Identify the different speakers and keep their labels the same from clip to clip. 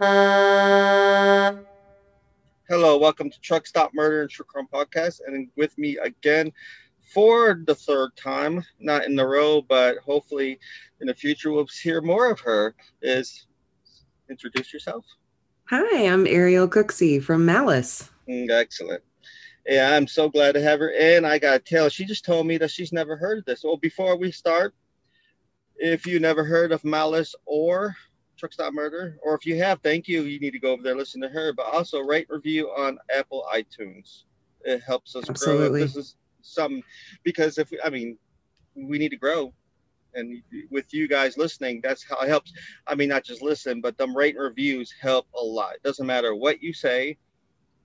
Speaker 1: Hello, welcome to Truck Stop Murder and True Crime Podcast, and with me again for the third time, not in a row, but hopefully in the future we'll hear more of her. Is introduce yourself.
Speaker 2: Hi, I'm Ariel Cooksey from Malice.
Speaker 1: Mm, excellent. Yeah, I'm so glad to have her. And I got to tell, she just told me that she's never heard of this. Well, before we start, if you never heard of Malice or Truck Stop Murder, or if you have, thank you. You need to go over there listen to her, but also rate review on Apple iTunes. It helps us
Speaker 2: Absolutely.
Speaker 1: grow. This is some because if I mean, we need to grow, and with you guys listening, that's how it helps. I mean, not just listen, but them rate reviews help a lot. It doesn't matter what you say,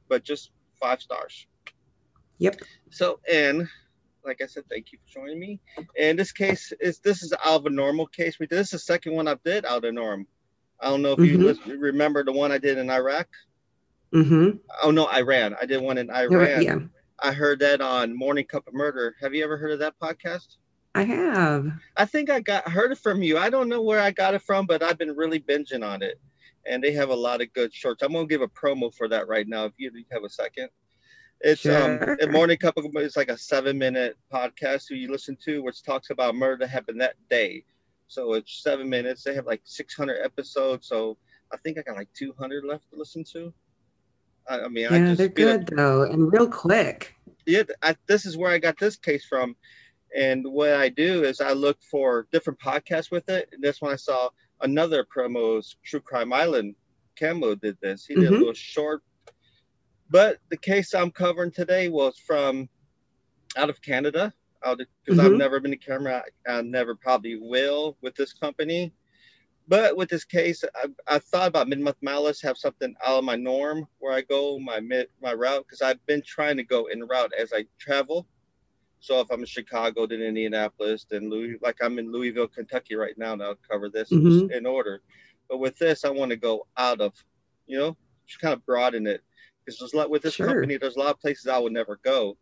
Speaker 1: but just five stars.
Speaker 2: Yep.
Speaker 1: So, and like I said, thank you for joining me. And this case is this is out of a normal case. We did this is the second one I did out of norm. I don't know if you
Speaker 2: Mhm.
Speaker 1: lis- remember the one I did in Iraq.
Speaker 2: Mm-hmm.
Speaker 1: Oh no, Iran. I did one in Iran.
Speaker 2: Yeah,
Speaker 1: I heard that on Morning Cup of Murder. Have you ever heard of that podcast?
Speaker 2: I have.
Speaker 1: I think I got heard it from you. I don't know where I got it from, but I've been really binging on it, and they have a lot of good shorts. I'm gonna give a promo for that right now. If you have a second, it's um a morning cup of it's like a seven minute podcast who you listen to, which talks about murder that happened that day. So it's seven minutes. They have like 600 episodes, so I think I got like 200 left to listen to. I, I mean, I
Speaker 2: Yeah,
Speaker 1: just
Speaker 2: they're good though, and real quick.
Speaker 1: yeah, I, this is where I got this case from. And what I do is I look for different podcasts with it. And this one I saw another promos, True Crime Island. Camo did this. He did a
Speaker 2: Mhm.
Speaker 1: little short. But the case I'm covering today was from out of Canada. Because I've
Speaker 2: Mhm.
Speaker 1: never been to camera. I, I never probably will with this company. But with this case, I, I thought about mid-month malice, have something out of my norm where I go my mid my route because I've been trying to go in route as I travel. So if I'm in Chicago, then Indianapolis, then Louis, like I'm in Louisville, Kentucky right now, and I'll cover this
Speaker 2: Mhm.
Speaker 1: in order. But with this, I want to go out of, you know, just kind of broaden it because there's a lot with this
Speaker 2: Sure.
Speaker 1: company. There's a lot of places I would never go.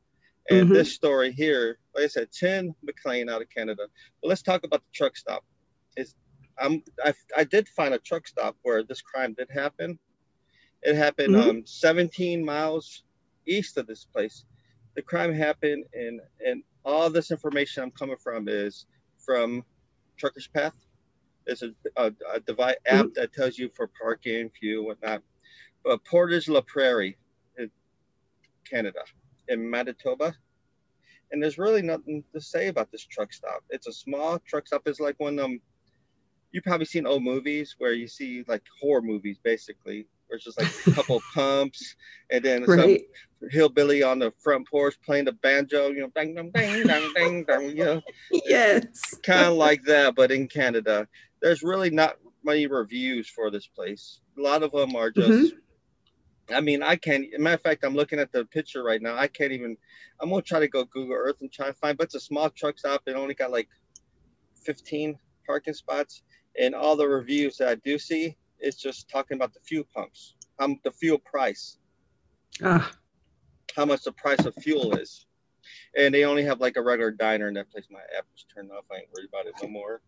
Speaker 1: And
Speaker 2: Mhm.
Speaker 1: this story here, like I said, Tim McLean out of Canada. But let's talk about the truck stop. Is I'm I, I did find a truck stop where this crime did happen. It happened
Speaker 2: Mhm.
Speaker 1: um 17 miles east of this place. The crime happened, and and all this information I'm coming from is from Trucker's Path. It's a, a, a device app that tells you for parking, fuel, whatnot. But Portage La Prairie, in Canada, in Manitoba, and there's really nothing to say about this truck stop. It's a small truck stop. It's like one of them. You've probably seen old movies where you see like horror movies, basically, where it's just like a couple pumps, and then
Speaker 2: Right.
Speaker 1: some hillbilly on the front porch playing the banjo, you know, bang, bang, bang, bang, bang, bang, you know,
Speaker 2: Yes.
Speaker 1: kind of like that, but in Canada. There's really not many reviews for this place. A lot of them are just. Mm-hmm. I mean, I can't. Matter of fact, I'm looking at the picture right now. I can't even. I'm gonna try to go Google Earth and try to find. But it's a small truck stop. It only got like 15 parking spots, and all the reviews that I do see, it's just talking about the fuel pumps, um, the fuel price
Speaker 2: Ah,
Speaker 1: how much the price of fuel is. And they only have like a regular diner in that place. My app was turned off. I ain't worried about it no more.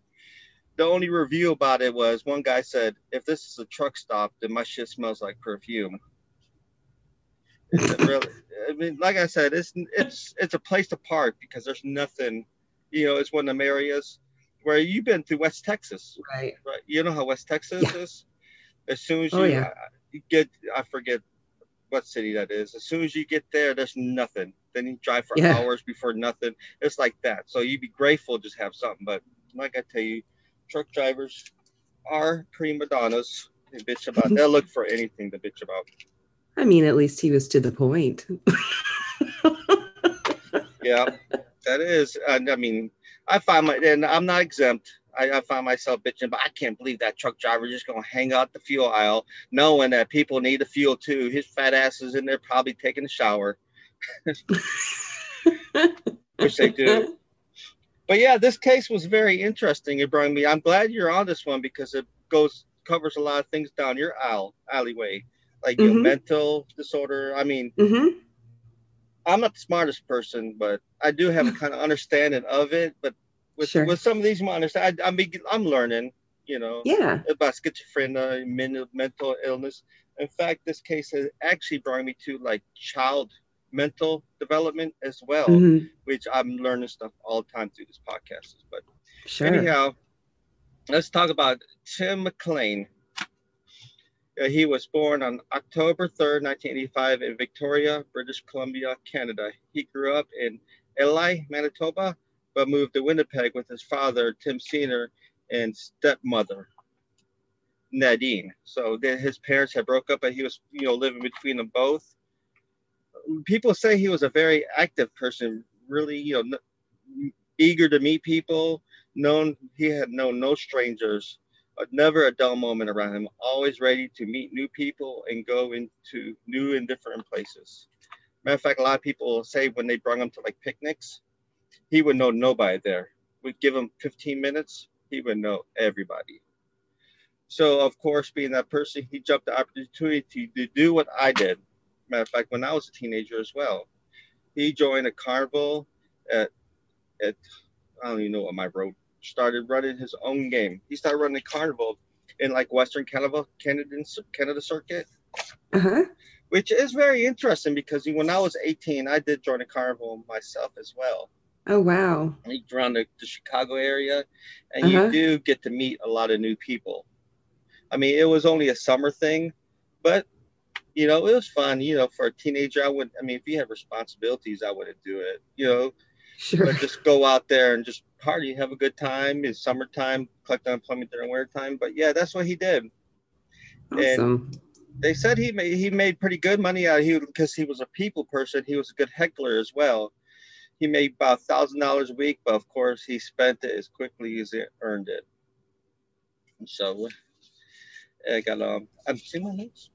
Speaker 1: The only review about it was one guy said, if this is a truck stop, then my shit smells like perfume. Really, I mean, like I said, it's it's it's a place to park because there's nothing, you know, it's one of them areas where you've been to West Texas,
Speaker 2: right.
Speaker 1: right? You know how West Texas
Speaker 2: Yeah.
Speaker 1: is. As soon as oh, you,
Speaker 2: Oh, yeah.
Speaker 1: Uh, you get, I forget what city that is. As soon as you get there, there's nothing. Then you drive for
Speaker 2: Yeah.
Speaker 1: hours before nothing. It's like that. So you'd be grateful to just have something. But like I tell you, truck drivers are prima donnas. They bitch about. They'll look for anything to bitch about.
Speaker 2: I mean, at least he was to the point.
Speaker 1: Yeah, that is. And I mean, I find my, and I'm not exempt. I, I find myself bitching, but I can't believe that truck driver just gonna hang out the fuel aisle, knowing that people need the fuel too. His fat ass is in there probably taking a shower, which they do. But yeah, this case was very interesting. It brought me. I'm glad you're on this one because it goes covers a lot of things down your aisle alleyway, like your
Speaker 2: Mhm.
Speaker 1: mental disorder. I mean,
Speaker 2: hmm
Speaker 1: I'm not the smartest person, but I do have a kind of understanding of it. But with
Speaker 2: Sure.
Speaker 1: with some of these, you might understand. I, I'm I'm learning. you know,
Speaker 2: Yeah.
Speaker 1: about schizophrenia, mental mental illness. In fact, this case has actually brought me to like child mental development as well,
Speaker 2: Mhm.
Speaker 1: which I'm learning stuff all the time through this podcast. But
Speaker 2: Sure.
Speaker 1: anyhow, let's talk about Tim McLean. Uh, he was born on October 3rd, 1985, in Victoria, British Columbia, Canada. He grew up in Elie, Manitoba, but moved to Winnipeg with his father, Tim Senior, and stepmother, Nadine. So they, his parents had broke up, but he was, you know, living between them both. People say he was a very active person, really, you know, eager to meet people. Known he had known no strangers, never a dull moment around him. Always ready to meet new people and go into new and different places. Matter of fact, a lot of people say when they brought him to like picnics, he would know nobody there. We'd give him 15 minutes, he would know everybody. So, of course, being that person, he jumped the opportunity to do what I did. Matter of fact, when I was a teenager as well, he joined a carnival at, at I don't even know what my road started running his own game. He started running a carnival in like Western Canada, Canada, Canada circuit
Speaker 2: Uh huh.
Speaker 1: which is very interesting because when I was 18, I did join a carnival myself as well.
Speaker 2: Oh wow.
Speaker 1: I around the, the Chicago area, and
Speaker 2: Uh-huh.
Speaker 1: you do get to meet a lot of new people. I mean, it was only a summer thing, but you know, it was fun. You know, for a teenager, I would. I mean, if you had responsibilities, I wouldn't do it. You know,
Speaker 2: Sure.
Speaker 1: but just go out there and just party, have a good time. It's summertime, collect unemployment during winter time. But yeah, that's what he did.
Speaker 2: Awesome.
Speaker 1: they said he made he made pretty good money out of he because he was a people person. He was a good heckler as well. He made about thousand dollars a week, but of course he spent it as quickly as he earned it. And so I got um I'm seeing my notes.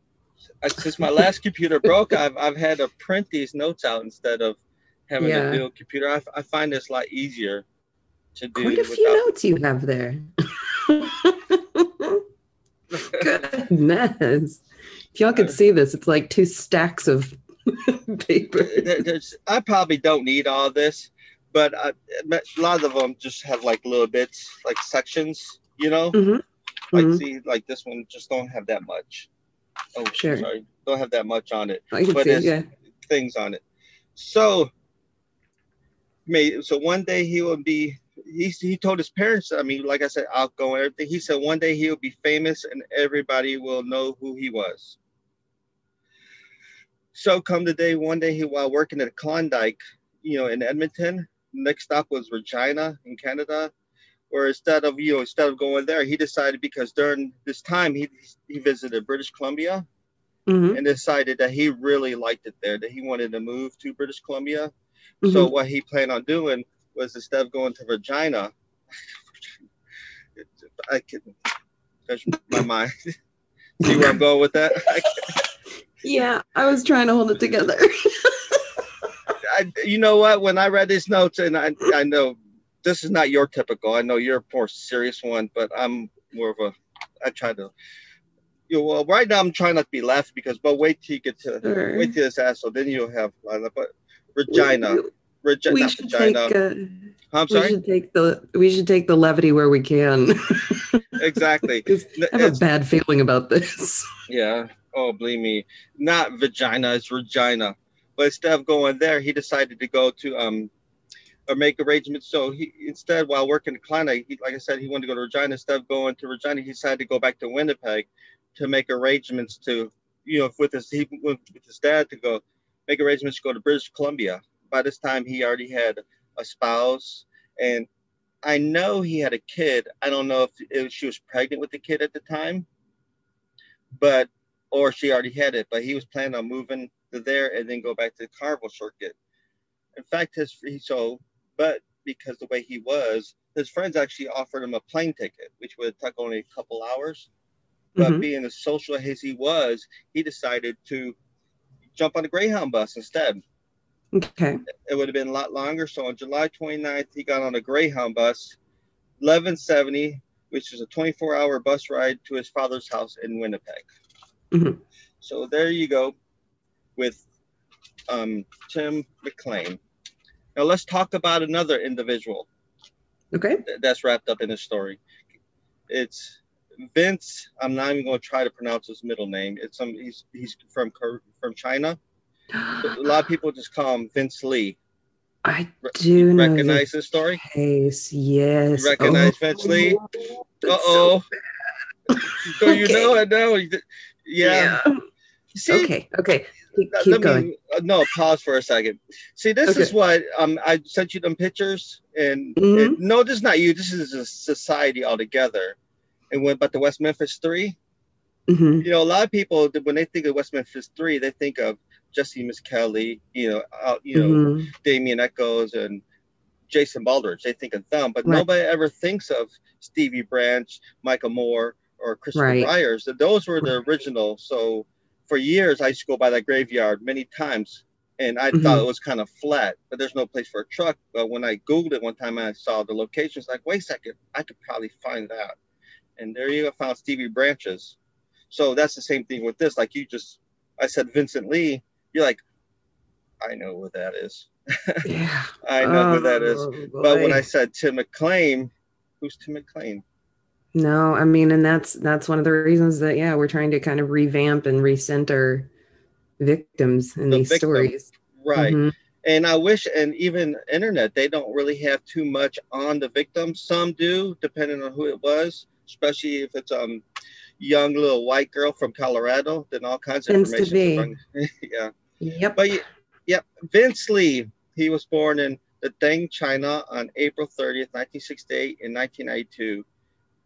Speaker 1: Since my last computer broke, I've I've had to print these notes out instead of having
Speaker 2: Yeah.
Speaker 1: to do a computer. I, I find this a lot easier to do.
Speaker 2: Quite a few
Speaker 1: without-
Speaker 2: notes you have there. Goodness. If y'all could see this, it's like two stacks of paper.
Speaker 1: there's, I probably don't need all this, but I, a lot of them just have like little bits, like sections, you know.
Speaker 2: Mhm.
Speaker 1: Like
Speaker 2: Mhm.
Speaker 1: see, like this one just don't have that much. Oh,
Speaker 2: Sure.
Speaker 1: sorry, don't have that much on it.
Speaker 2: I can
Speaker 1: but
Speaker 2: see, yeah.
Speaker 1: Things on it. So, may so one day he will be. He, he told his parents, I mean, like I said, outgoing, everything. He said one day he'll be famous and everybody will know who he was. So come the day, one day he while working at Klondike, you know, in Edmonton, next stop was Regina in Canada. Where instead of you know, instead of going there, he decided because during this time he he visited British Columbia
Speaker 2: Mhm,
Speaker 1: and decided that he really liked it there, that he wanted to move to British Columbia. So
Speaker 2: mhm.
Speaker 1: what he planned on doing was instead of going to Regina, I can touch my mind. See where I'm going with that?
Speaker 2: Yeah, I was trying to hold it together.
Speaker 1: I, you know what? When I read these notes, and I, I know this is not your typical. I know you're a more serious one, but I'm more of a. I try to. You know, well, right now I'm trying not to be laughing because, but wait till you get to
Speaker 2: Sure.
Speaker 1: wait till this asshole, then you'll have. But Regina,
Speaker 2: We,
Speaker 1: Regina,
Speaker 2: we should take uh,
Speaker 1: I'm sorry.
Speaker 2: we should take the we should take the levity where we can.
Speaker 1: exactly.
Speaker 2: I have a bad feeling about this.
Speaker 1: Yeah. Oh, believe me, not vagina, it's Regina. But instead of going there, he decided to go to um or make arrangements. So he instead while working at Klondike, he, like I said, he wanted to go to Regina. Instead of going to Regina, he decided to go back to Winnipeg to make arrangements to, you know, with his he with, with his dad to go make arrangements to go to British Columbia. By this time, he already had a spouse, and I know he had a kid. I don't know if, if she was pregnant with the kid at the time, but or she already had it, but he was planning on moving to there and then go back to the carnival circuit. In fact, his he so, but because the way he was, his friends actually offered him a plane ticket, which would take only a couple hours. But
Speaker 2: Mhm.
Speaker 1: being as social as he was, he decided to jump on a Greyhound bus instead.
Speaker 2: Okay.
Speaker 1: It would have been a lot longer. So on July 29th, he got on a Greyhound bus, 1170, which is a 24 hour bus ride to his father's house in Winnipeg.
Speaker 2: Mhm.
Speaker 1: So there you go with um, Tim McLean. Now let's talk about another individual
Speaker 2: Okay.
Speaker 1: th- that's wrapped up in his story. it's Vince. I'm not even going to try to pronounce his middle name. It's some he's he's from from China. a lot of people just call him Vince Li.
Speaker 2: I do
Speaker 1: recognize this story.
Speaker 2: Case, yes.
Speaker 1: You recognize oh, Vince Li. Uh oh. So, so you know it now. Yeah.
Speaker 2: yeah. See, okay. Okay. Keep, keep let going.
Speaker 1: Me, uh, no, pause for a second. See, this okay. is what um I sent you them pictures, and, mm-hmm. and no, this is not you. This is a society altogether. And when about the West Memphis 3
Speaker 2: mm-hmm.
Speaker 1: you know, a lot of people when they think of West Memphis Three, they think of Jessie Misskelley, you know, uh, you know, mm-hmm. Damien Echols and Jason Baldridge. They think of them, but right. nobody ever thinks of Stevie Branch, Michael Moore, or Christopher right. Byers. Those were the original. So for years, I used to go by that graveyard many times, and I mm-hmm. thought it was kind of flat, but there's no place for a truck. But when I Googled it one time and I saw the locations, like, wait a second, I could probably find that. And there you found Stevie Branches. So that's the same thing with this. Like you just, I said Vincent Li, you're like, I know what that is.
Speaker 2: Yeah.
Speaker 1: I know oh, who that is. Boy. But when I said Tim McLean, who's Tim McLean?
Speaker 2: No, I mean, and that's that's one of the reasons that yeah, we're trying to kind of revamp and recenter victims in the these victim. stories.
Speaker 1: Right. Mm-hmm. And I wish, and even internet, they don't really have too much on the victim. Some do, depending on who it was, especially if it's um young little white girl from Colorado. Then all kinds of Tends information. yeah.
Speaker 2: Yep.
Speaker 1: But yep, Vince Li. He was born in the Deng, China, on April 30th, 1968, in 1992.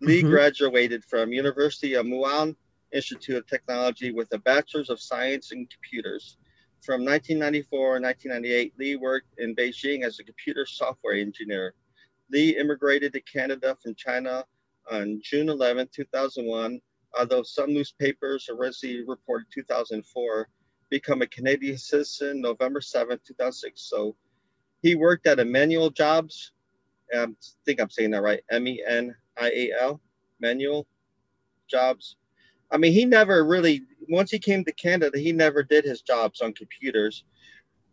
Speaker 1: Li mm-hmm. graduated from University of Wuhan Institute of Technology with a Bachelor's of Science in Computers. From 1994 and 1998, Li worked in Beijing as a computer software engineer. Li immigrated to Canada from China on June 11, 2001, although some newspapers originally reported 2004, become a Canadian citizen November 7, 2006. So he worked at Emmanuel Jobs. I think I'm saying that right. M E N I A L, manual jobs. I mean, he never really, once he came to Canada, he never did his jobs on computers.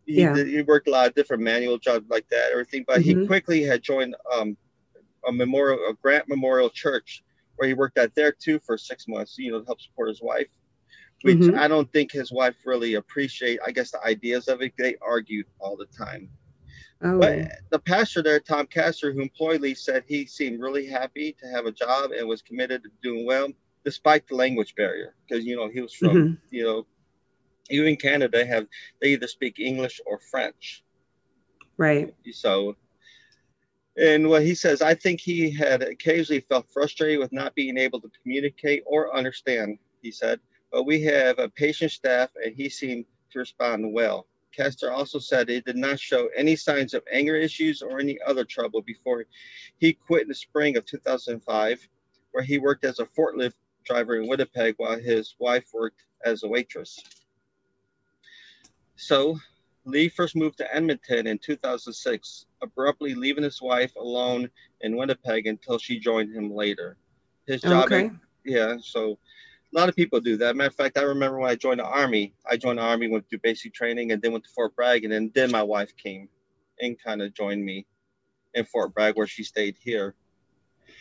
Speaker 1: He, yeah. did, he worked a lot of different manual jobs like that, everything, but mm-hmm. he quickly had joined um, a memorial, a Grant Memorial Church, where he worked at there too for six months, you know, to help support his wife. Which mm-hmm. I don't think his wife really appreciate. I guess the ideas of it. They argued all the time. Oh. But the pastor there, Tom Castor, who employed Li, said he seemed really happy to have a job and was committed to doing well, despite the language barrier. Because you know he was from, mm-hmm. you know, even Canada, have they either speak English or French.
Speaker 2: Right.
Speaker 1: So, and what he says, I think he had occasionally felt frustrated with not being able to communicate or understand. He said, but we have a patient staff, and he seemed to respond well. Castor also said he did not show any signs of anger issues or any other trouble before he quit in the spring of 2005, where he worked as a forklift driver in Winnipeg while his wife worked as a waitress. So, Li first moved to Edmonton in 2006, abruptly leaving his wife alone in Winnipeg until she joined him later. His job, okay. yeah, so a lot of people do that. Matter of fact, I remember when I joined the army. I joined the army, went through basic training, and then went to Fort Bragg, and then, then my wife came and kind of joined me in Fort Bragg, where she stayed here.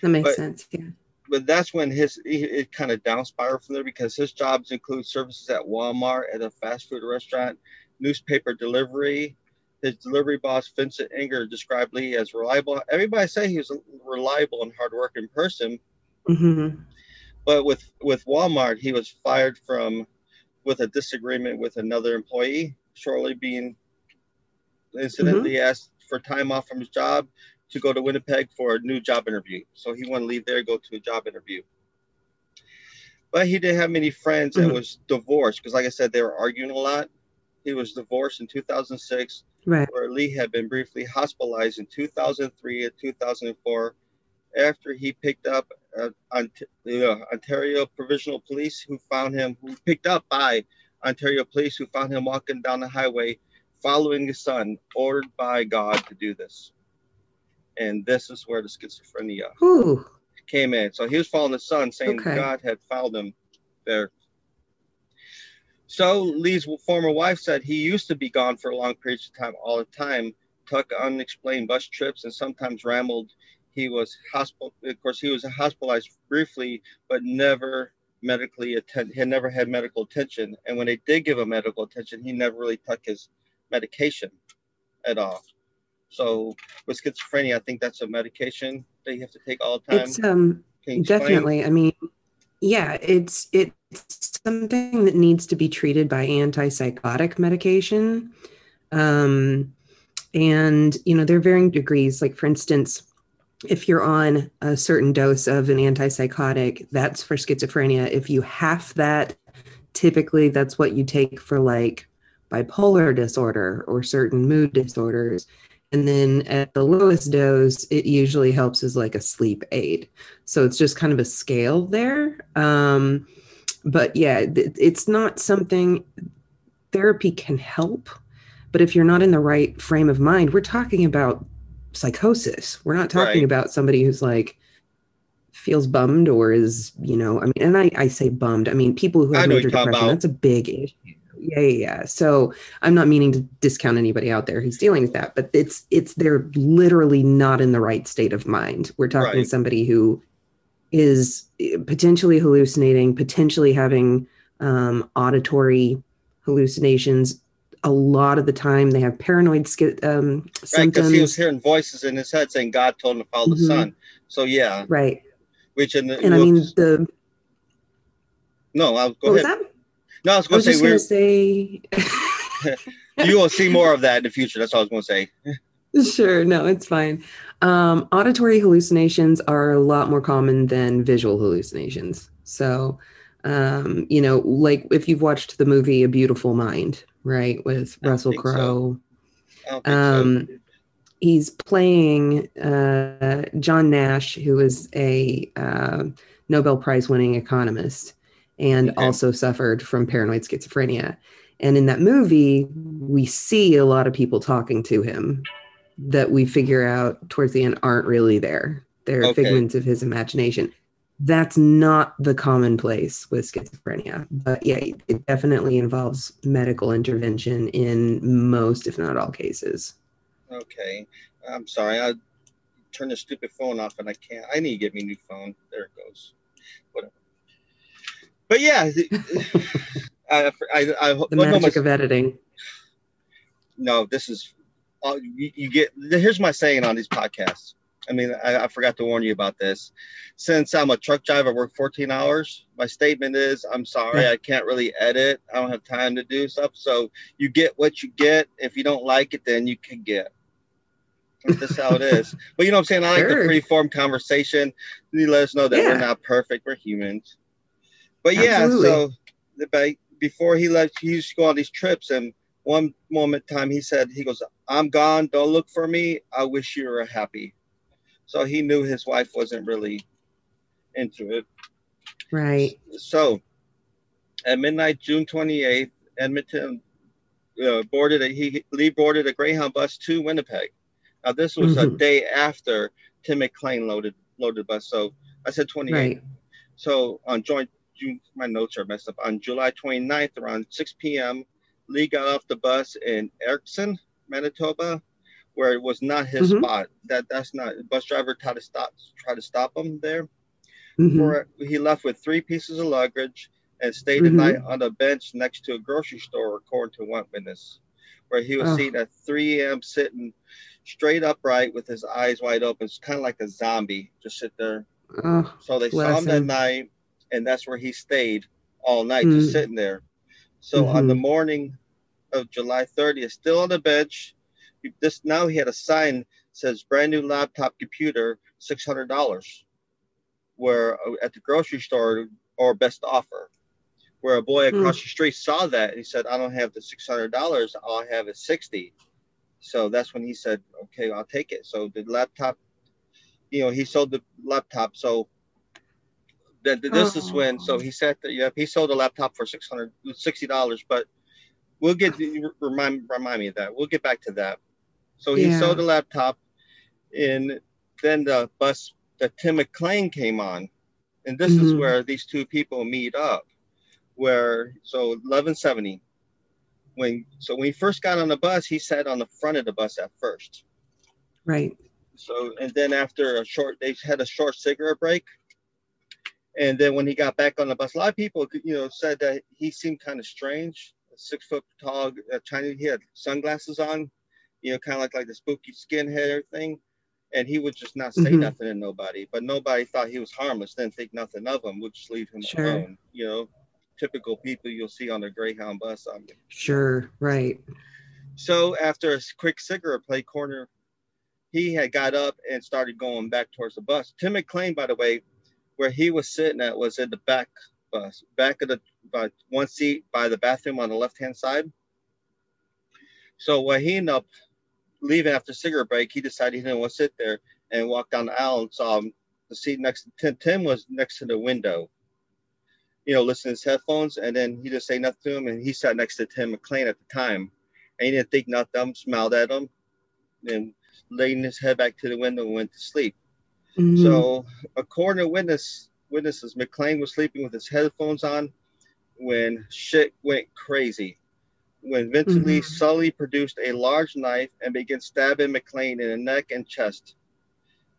Speaker 2: That makes but, sense. Yeah.
Speaker 1: But that's when his it kind of down spiraled from there because his jobs include services at Walmart, at a fast food restaurant, newspaper delivery. His delivery boss Vincent Enger described Li as reliable. Everybody say he was a reliable and hardworking person.
Speaker 2: Mm-hmm
Speaker 1: but with with Walmart, he was fired from with a disagreement with another employee. Shortly being incidentally mm-hmm. asked for time off from his job to go to Winnipeg for a new job interview. So he wanted to leave there, go to a job interview. But he didn't have many friends mm-hmm. and was divorced because, like I said, they were arguing a lot. He was divorced in 2006,
Speaker 2: right.
Speaker 1: where Li had been briefly hospitalized in 2003 and 2004 after he picked up uh, Ontario Provincial Police, who found him, who picked up by Ontario Police, who found him walking down the highway, following his sun, ordered by God to do this. And this is where the schizophrenia
Speaker 2: Ooh.
Speaker 1: came in. So he was following the sun, saying okay. God had found him there. So Li's former wife said he used to be gone for long periods of time all the time, took unexplained bus trips, and sometimes rambled he was hospital. Of course, he was hospitalized briefly, but never medically attend. He had never had medical attention, and when they did give him medical attention, he never really took his medication at all. So with schizophrenia, I think that's a medication that you have to take all the time.
Speaker 2: It's um definitely. I mean, yeah, it's it's something that needs to be treated by antipsychotic medication. Um, and you know, there are varying degrees. Like for instance, if you're on a certain dose of an antipsychotic, that's for schizophrenia. If you half that, typically that's what you take for like bipolar disorder or certain mood disorders. And then at the lowest dose, it usually helps as like a sleep aid. So it's just kind of a scale there. Um, but yeah, it's not something therapy can help. But if you're not in the right frame of mind, we're talking about psychosis. We're not talking right. about somebody who's like feels bummed or is, you know, I mean, and I, I say bummed, I mean, people who have major depression, that's a big issue. Yeah, yeah, yeah. So I'm not meaning to discount anybody out there who's dealing with that, but it's it's they're literally not in the right state of mind. We're talking right. somebody who is potentially hallucinating, potentially having um, auditory hallucinations, a lot of the time they have paranoid sk- um, right, symptoms. Because
Speaker 1: he was hearing voices in his head saying God told him to follow mm-hmm. the sun. So yeah,
Speaker 2: right.
Speaker 1: Which in the,
Speaker 2: and I mean the.
Speaker 1: No, I'll go ahead. No, I was going
Speaker 2: to say.
Speaker 1: say... you will see more of that in the future. That's all I was going to
Speaker 2: say. sure. No, it's fine. Um, auditory hallucinations are a lot more common than visual hallucinations. So, um, you know, like if you've watched the movie A Beautiful Mind, right, with Russell Crowe.
Speaker 1: So. Um,
Speaker 2: so. He's playing uh, John Nash, who is a uh, Nobel Prize winning economist and okay. also suffered from paranoid schizophrenia. And in that movie, we see a lot of people talking to him that we figure out towards the end aren't really there. They're okay. figments of his imagination that's not the commonplace with schizophrenia but yeah it definitely involves medical intervention in most if not all cases
Speaker 1: okay i'm sorry i turned the stupid phone off and i can't i need to get me a new phone there it goes whatever but yeah I, I, I,
Speaker 2: the magic of editing
Speaker 1: no this is uh, you, you get here's my saying on these podcasts I mean, I, I, forgot to warn you about this. Since I'm a truck driver, I work 14 hours. My statement is, I'm sorry, I can't really edit. I don't have time to do stuff. So you get what you get. If you don't like it, then you can get. That's how it is. But you know what I'm saying? I like sure. the free form conversation. You let us know that yeah. we're not perfect. We're humans. But yeah, Absolutely. so before he left, he used to go on these trips. And one moment time he said, he goes, I'm gone. Don't look for me. I wish you were happy. So he knew his wife wasn't really into it.
Speaker 2: Right.
Speaker 1: So at midnight, June 28th, Edmonton uh, boarded a he Li boarded a Greyhound bus to Winnipeg. Now this was mm-hmm. a day after Tim McLean loaded loaded bus. So I said 28. Right. So on joint June, my notes are messed up. On July 29th, around 6 p.m., Li got off the bus in Erickson, Manitoba, where it was not his mm-hmm. spot. That that's not bus driver tried to stop try to stop him there. Mm-hmm. he left with three pieces of luggage and stayed mm-hmm. the night on a bench next to a grocery store, according to one witness, where he was oh. seen at 3 a.m. sitting straight upright with his eyes wide open. It's kind of like a zombie, just sit there. Oh, so they saw him that night, and that's where he stayed all night, just mm. sitting there. So on the mm-hmm. morning of July 30th, still on the bench, this now he had a sign says brand new laptop computer six hundred dollars where uh, at the grocery store or best offer where a boy across mm. the street saw that and he said i don't have the six hundred dollars all i have is 60 so that's when he said okay i'll take it so the laptop you know he sold the laptop so the, the, this oh. is when so he said that yeah he sold the laptop for 660 dollars but we'll get remind remind me of that we'll get back to that so he yeah. sold the laptop, and then the bus that Tim McLean came on, and this mm-hmm. is where these two people meet up. Where so 1170, when so when he first got on the bus, he sat on the front of the bus at first.
Speaker 2: Right.
Speaker 1: So and then after a short, they had a short cigarette break. And then when he got back on the bus, a lot of people, you know, said that he seemed kind of strange. Six foot tall uh, Chinese. He had sunglasses on, you know, kind of like like the spooky skinhead thing. And he would just not say mm-hmm. nothing to nobody. But nobody thought he was harmless. Didn't think nothing of him. Would just leave him sure. alone. You know, typical people you'll see on the Greyhound bus. I mean.
Speaker 2: Sure. Right.
Speaker 1: So after a quick cigarette play corner, he had got up and started going back towards the bus. Tim McLean, by the way, where he was sitting at was in the back bus, back of the by one seat by the bathroom on the left hand side. So when he ended up leaving after cigarette break, he decided he didn't want to sit there and walked down the aisle and saw him. the seat next to Tim. Tim was next to the window, you know, listening to his headphones, and then he just say nothing to him, and he sat next to Tim McLean at the time, and he didn't think nothing, smiled at him, and laying his head back to the window and went to sleep. Mm-hmm. So, according to witness witnesses, McLean was sleeping with his headphones on when shit went crazy. When Vincent mm-hmm. Li Sully produced a large knife and began stabbing McLean in the neck and chest.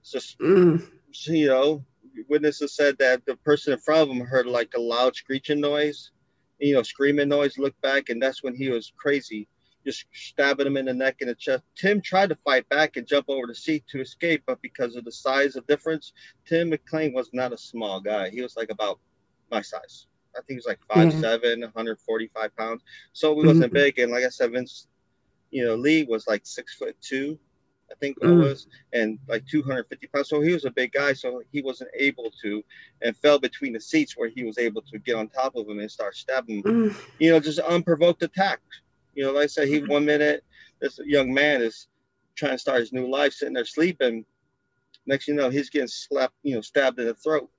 Speaker 1: So, mm. you know, witnesses said that the person in front of him heard like a loud screeching noise, you know, screaming noise, looked back, and that's when he was crazy just stabbing him in the neck and the chest. Tim tried to fight back and jump over the seat to escape, but because of the size of difference, Tim McLean was not a small guy. He was like about my size. I think he was like five yeah. seven, 145 pounds. So he wasn't mm-hmm. big. And like I said, Vince, you know, Li was like six foot two, I think it mm. was, and like 250 pounds. So he was a big guy. So he wasn't able to, and fell between the seats where he was able to get on top of him and start stabbing him. Mm. You know, just unprovoked attack. You know, like I said, he mm-hmm. one minute this young man is trying to start his new life, sitting there sleeping. Next, you know, he's getting slapped, you know, stabbed in the throat.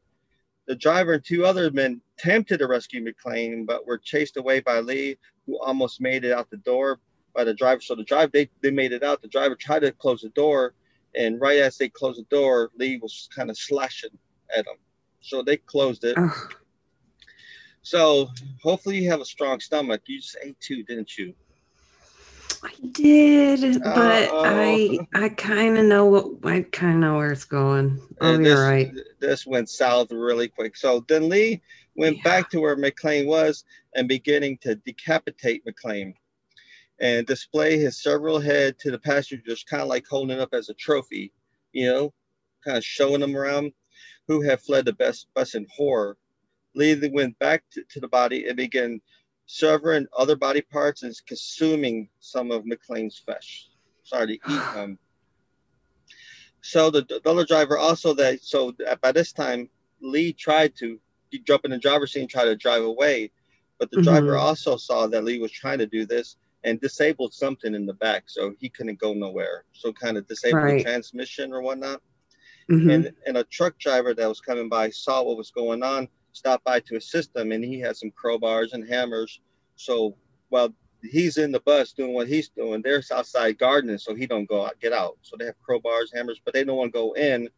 Speaker 1: The driver and two other men attempted to rescue McLean, but were chased away by Li, who almost made it out the door by the driver. So the driver, they, they made it out. The driver tried to close the door, and right as they closed the door, Li was kind of slashing at him. So they closed it. So hopefully you have a strong stomach. You just ate two, didn't you?
Speaker 2: I did, but Uh-oh. I oh. I kind of know what I kind of know where it's going. Oh, this, you're right.
Speaker 1: This went south really quick. So then Li went yeah. back to where McLean was and beginning to decapitate McLean and display his several head to the passengers, kind of like holding up as a trophy, you know, kind of showing them around who had fled the best bus in horror. Lee then went back to, to the body and began severing other body parts and consuming some of McLean's flesh. Sorry to eat them. So the, other driver also that so by this time Li tried to jump in the driver's seat and try to drive away, but the mm-hmm. driver also saw that Li was trying to do this and disabled something in the back, so he couldn't go nowhere. So kind of disabled right. the transmission or whatnot. Mm-hmm. And and a truck driver that was coming by saw what was going on stopped by to assist him, and he had some crowbars and hammers. So while he's in the bus doing what he's doing, they're outside gardening, so he don't go out, get out. So they have crowbars, hammers, but they don't want to go in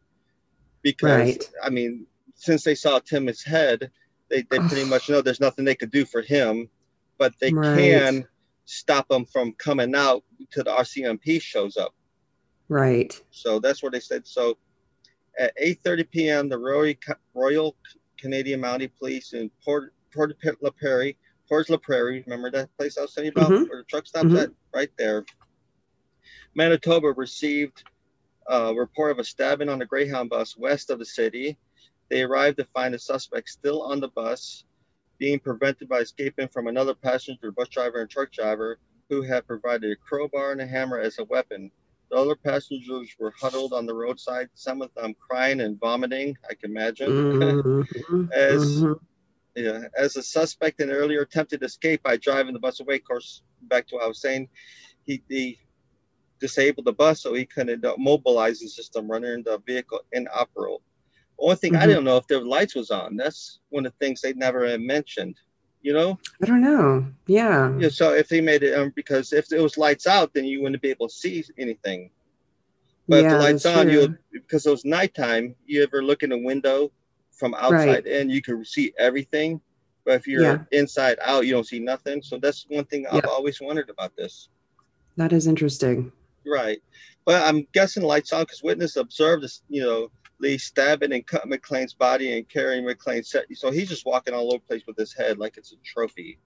Speaker 1: because right. I mean, since they saw Tim's head, they, they pretty much know there's nothing they could do for him, but they right. can stop him from coming out till the RCMP shows up.
Speaker 2: Right.
Speaker 1: So that's what they said. So at 8:30 p.m., the Royal, Royal Canadian Mounted Police in Port Port La Prairie, Port La Prairie. Remember that place I was telling you about, mm-hmm. where the truck stops mm-hmm. at, right there. Manitoba received a report of a stabbing on a Greyhound bus west of the city. They arrived to find the suspect still on the bus, being prevented by escaping from another passenger, bus driver, and truck driver who had provided a crowbar and a hammer as a weapon. The other passengers were huddled on the roadside, some of them crying and vomiting, I can imagine. Mm-hmm. as mm-hmm. yeah, as a suspect in an earlier attempted escape by driving the bus away, of course, back to what I was saying, he, he disabled the bus so he couldn't mobilize the system, running the vehicle inoperable. Only thing mm-hmm. I didn't know if the lights was on. That's one of the things they never mentioned you know?
Speaker 2: I don't know. Yeah.
Speaker 1: Yeah so if they made it um, because if it was lights out then you wouldn't be able to see anything. But yeah, if the lights on true. you because it was nighttime you ever look in a window from outside right. in you can see everything. But if you're yeah. inside out you don't see nothing. So that's one thing i've always wondered about this.
Speaker 2: That is interesting.
Speaker 1: Right, but I'm guessing lights on because witness observed this. You know, Li stabbing and cutting McLean's body and carrying McLean's set. So he's just walking all over the place with his head like it's a trophy.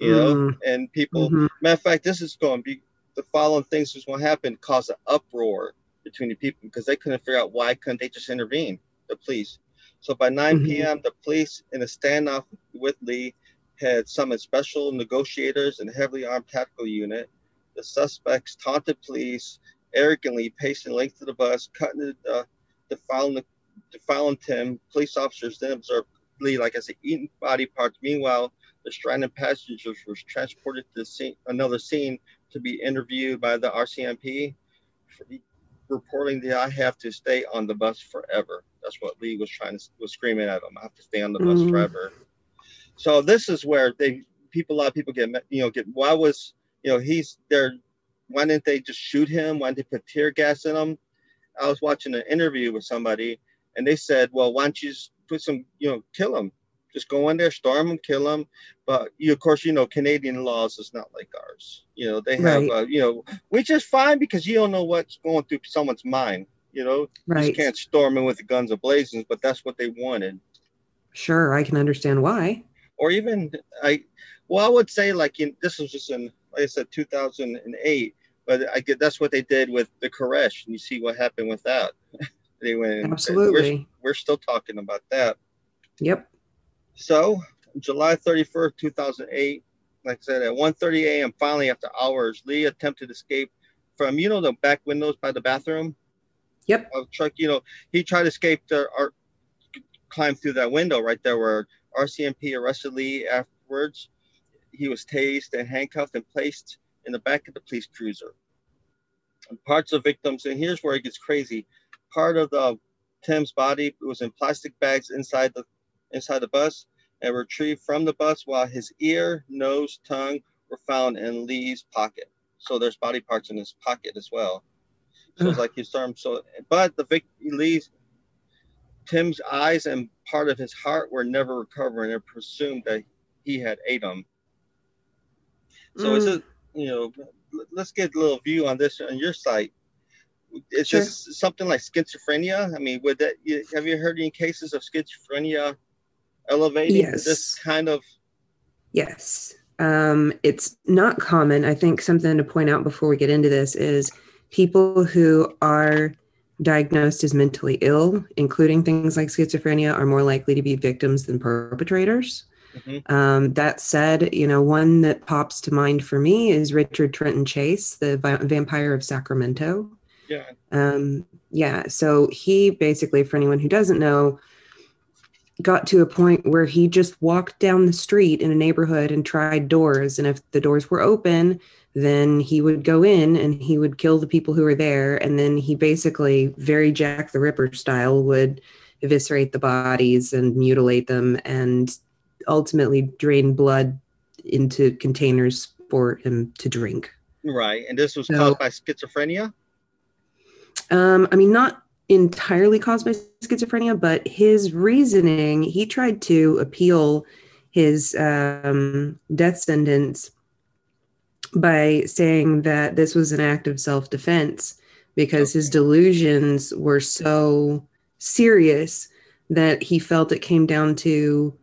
Speaker 1: You mm. know, and people. Mm-hmm. Matter of fact, this is going to be the following things is going to happen. Cause an uproar between the people because they couldn't figure out why couldn't they just intervene. The police. So by 9 mm-hmm. p.m., the police in a standoff with Li had summoned special negotiators and heavily armed tactical unit. The suspects taunted police, arrogantly pacing length of the bus, cutting the, defiling, defiling Tim. Police officers then observed Li, like I said, eating body parts. Meanwhile, the stranded passengers were transported to scene, another scene to be interviewed by the RCMP, reporting that I have to stay on the bus forever. That's what Li was trying to was screaming at him. I have to stay on the bus mm-hmm. forever. So this is where they people a lot of people get you know get why was you know he's there why didn't they just shoot him why didn't they put tear gas in him i was watching an interview with somebody and they said well why don't you just put some you know kill them? just go in there storm them, kill them." but you of course you know canadian laws is not like ours you know they have right. uh, you know which is fine because you don't know what's going through someone's mind you know right. you can't storm him with the guns ablazing but that's what they wanted
Speaker 2: sure i can understand why
Speaker 1: or even I, well, I would say like in, this was just in, like I said, 2008, but I get that's what they did with the Koresh, and you see what happened with that. they went
Speaker 2: absolutely.
Speaker 1: We're, we're still talking about that.
Speaker 2: Yep.
Speaker 1: So July 31st, 2008, like I said, at 1:30 a.m. Finally, after hours, Li attempted escape from you know the back windows by the bathroom.
Speaker 2: Yep.
Speaker 1: Of truck, you know, he tried to escape the or climb through that window right there where RCMP arrested Li afterwards. He was tased and handcuffed and placed in the back of the police cruiser. And parts of victims, and here's where it gets crazy. Part of the Tim's body was in plastic bags inside the inside the bus and retrieved from the bus while his ear, nose, tongue were found in Li's pocket. So there's body parts in his pocket as well. So it's like he stormed. So, but the victim Li's Tim's eyes and part of his heart were never recovered and presumed that he had ate them. So mm. it's a, you know, let's get a little view on this on your site. It's sure. just something like schizophrenia. I mean, would that have you heard any cases of schizophrenia elevating yes. this kind of?
Speaker 2: Yes, um, it's not common. I think something to point out before we get into this is people who are diagnosed as mentally ill, including things like schizophrenia, are more likely to be victims than perpetrators. Mm-hmm. Um, that said, you know, one that pops to mind for me is Richard Trenton Chase, the vi- vampire of Sacramento.
Speaker 1: Yeah.
Speaker 2: Um, yeah. So he basically, for anyone who doesn't know, got to a point where he just walked down the street in a neighborhood and tried doors. And if the doors were open, then he would go in and he would kill the people who were there and then he basically very jack the ripper style would eviscerate the bodies and mutilate them and ultimately drain blood into containers for him to drink
Speaker 1: right and this was so, caused by schizophrenia
Speaker 2: um i mean not entirely caused by schizophrenia but his reasoning he tried to appeal his um, death sentence by saying that this was an act of self defense because okay. his delusions were so serious that he felt it came down to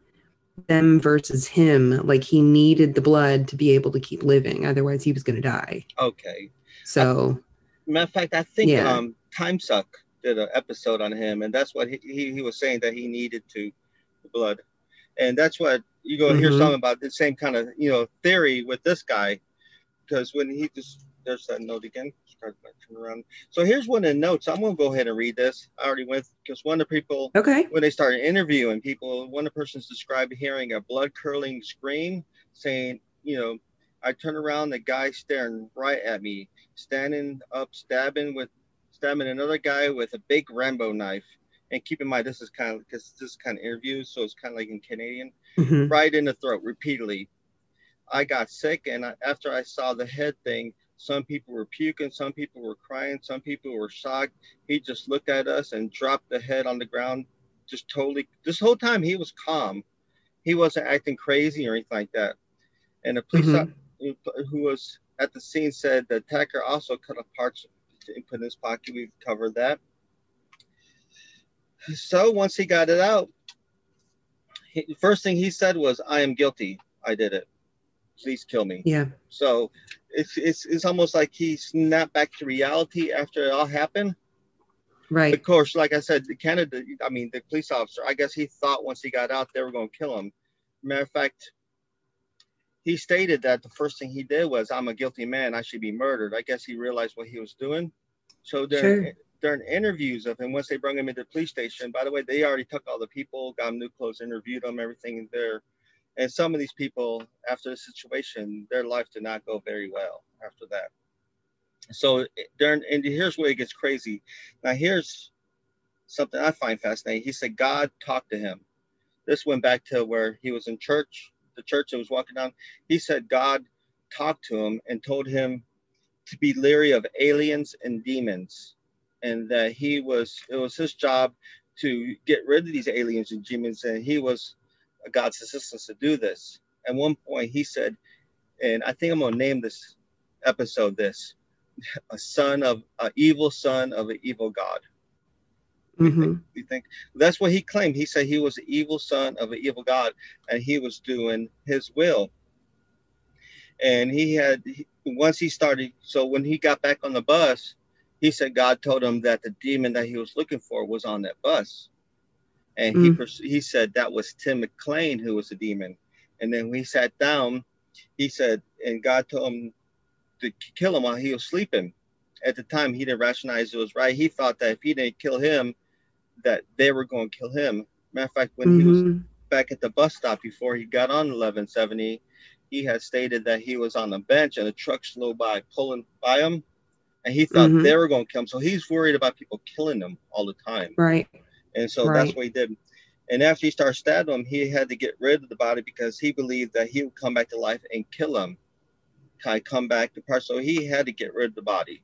Speaker 2: them versus him. Like he needed the blood to be able to keep living, otherwise, he was going to die.
Speaker 1: Okay.
Speaker 2: So,
Speaker 1: I, matter of fact, I think yeah. um, Time Suck did an episode on him, and that's what he, he, he was saying that he needed to the blood. And that's what you go mm-hmm. hear something about the same kind of you know theory with this guy because when he just there's that note again. Turn around. So here's one of the notes. I'm gonna go ahead and read this. I already went because one of the people
Speaker 2: okay
Speaker 1: when they started interviewing people, one of the persons described hearing a blood curdling scream, saying, you know, I turn around, the guy staring right at me, standing up, stabbing with stabbing another guy with a big Rambo knife. And keep in mind, this is kind of because this is kind of interview, so it's kind of like in Canadian, mm-hmm. right in the throat repeatedly. I got sick, and I, after I saw the head thing, some people were puking, some people were crying, some people were shocked. He just looked at us and dropped the head on the ground, just totally. This whole time he was calm. He wasn't acting crazy or anything like that. And the police mm-hmm. who was at the scene said the attacker also cut off parts and put in his pocket. We've covered that. So once he got it out, he, first thing he said was, "I am guilty. I did it. Please kill me."
Speaker 2: Yeah.
Speaker 1: So it's it's it's almost like he snapped back to reality after it all happened.
Speaker 2: Right.
Speaker 1: Of course, like I said, the Canada, I mean, the police officer, I guess he thought once he got out, they were going to kill him. Matter of fact, he stated that the first thing he did was, I'm a guilty man. I should be murdered. I guess he realized what he was doing. So during, sure. during interviews of him, once they brought him into the police station, by the way, they already took all the people, got him new clothes, interviewed them, everything there. And some of these people, after the situation, their life did not go very well after that. So during, and here's where it gets crazy. Now here's something I find fascinating. He said God talked to him. This went back to where he was in church, the church that was walking down. He said God talked to him and told him to be leery of aliens and demons, and that he was it was his job to get rid of these aliens and demons, and he was God's assistance to do this. At one point, he said, and I think I'm gonna name this episode this a son of an evil son of an evil God. Mm-hmm. You, think, you think that's what he claimed? He said he was an evil son of an evil God, and he was doing his will. And he had once he started. So when he got back on the bus, he said God told him that the demon that he was looking for was on that bus, and mm. he he said that was Tim McLean who was a demon. And then when he sat down, he said, and God told him to kill him while he was sleeping. At the time, he didn't rationalize it was right. He thought that if he didn't kill him, that they were going to kill him. Matter of fact, when mm-hmm. he was mm-hmm. back at the bus stop before he got on 1170, he had stated that he was on the bench and a truck slowed by, pulling by him, and he thought mm-hmm. they were going to kill him. So he's worried about people killing him all the time.
Speaker 2: Right.
Speaker 1: And so right. that's what he did. And after he started stabbing him, he had to get rid of the body because he believed that he would come back to life and kill him kind of come back to part. So he had to get rid of the body.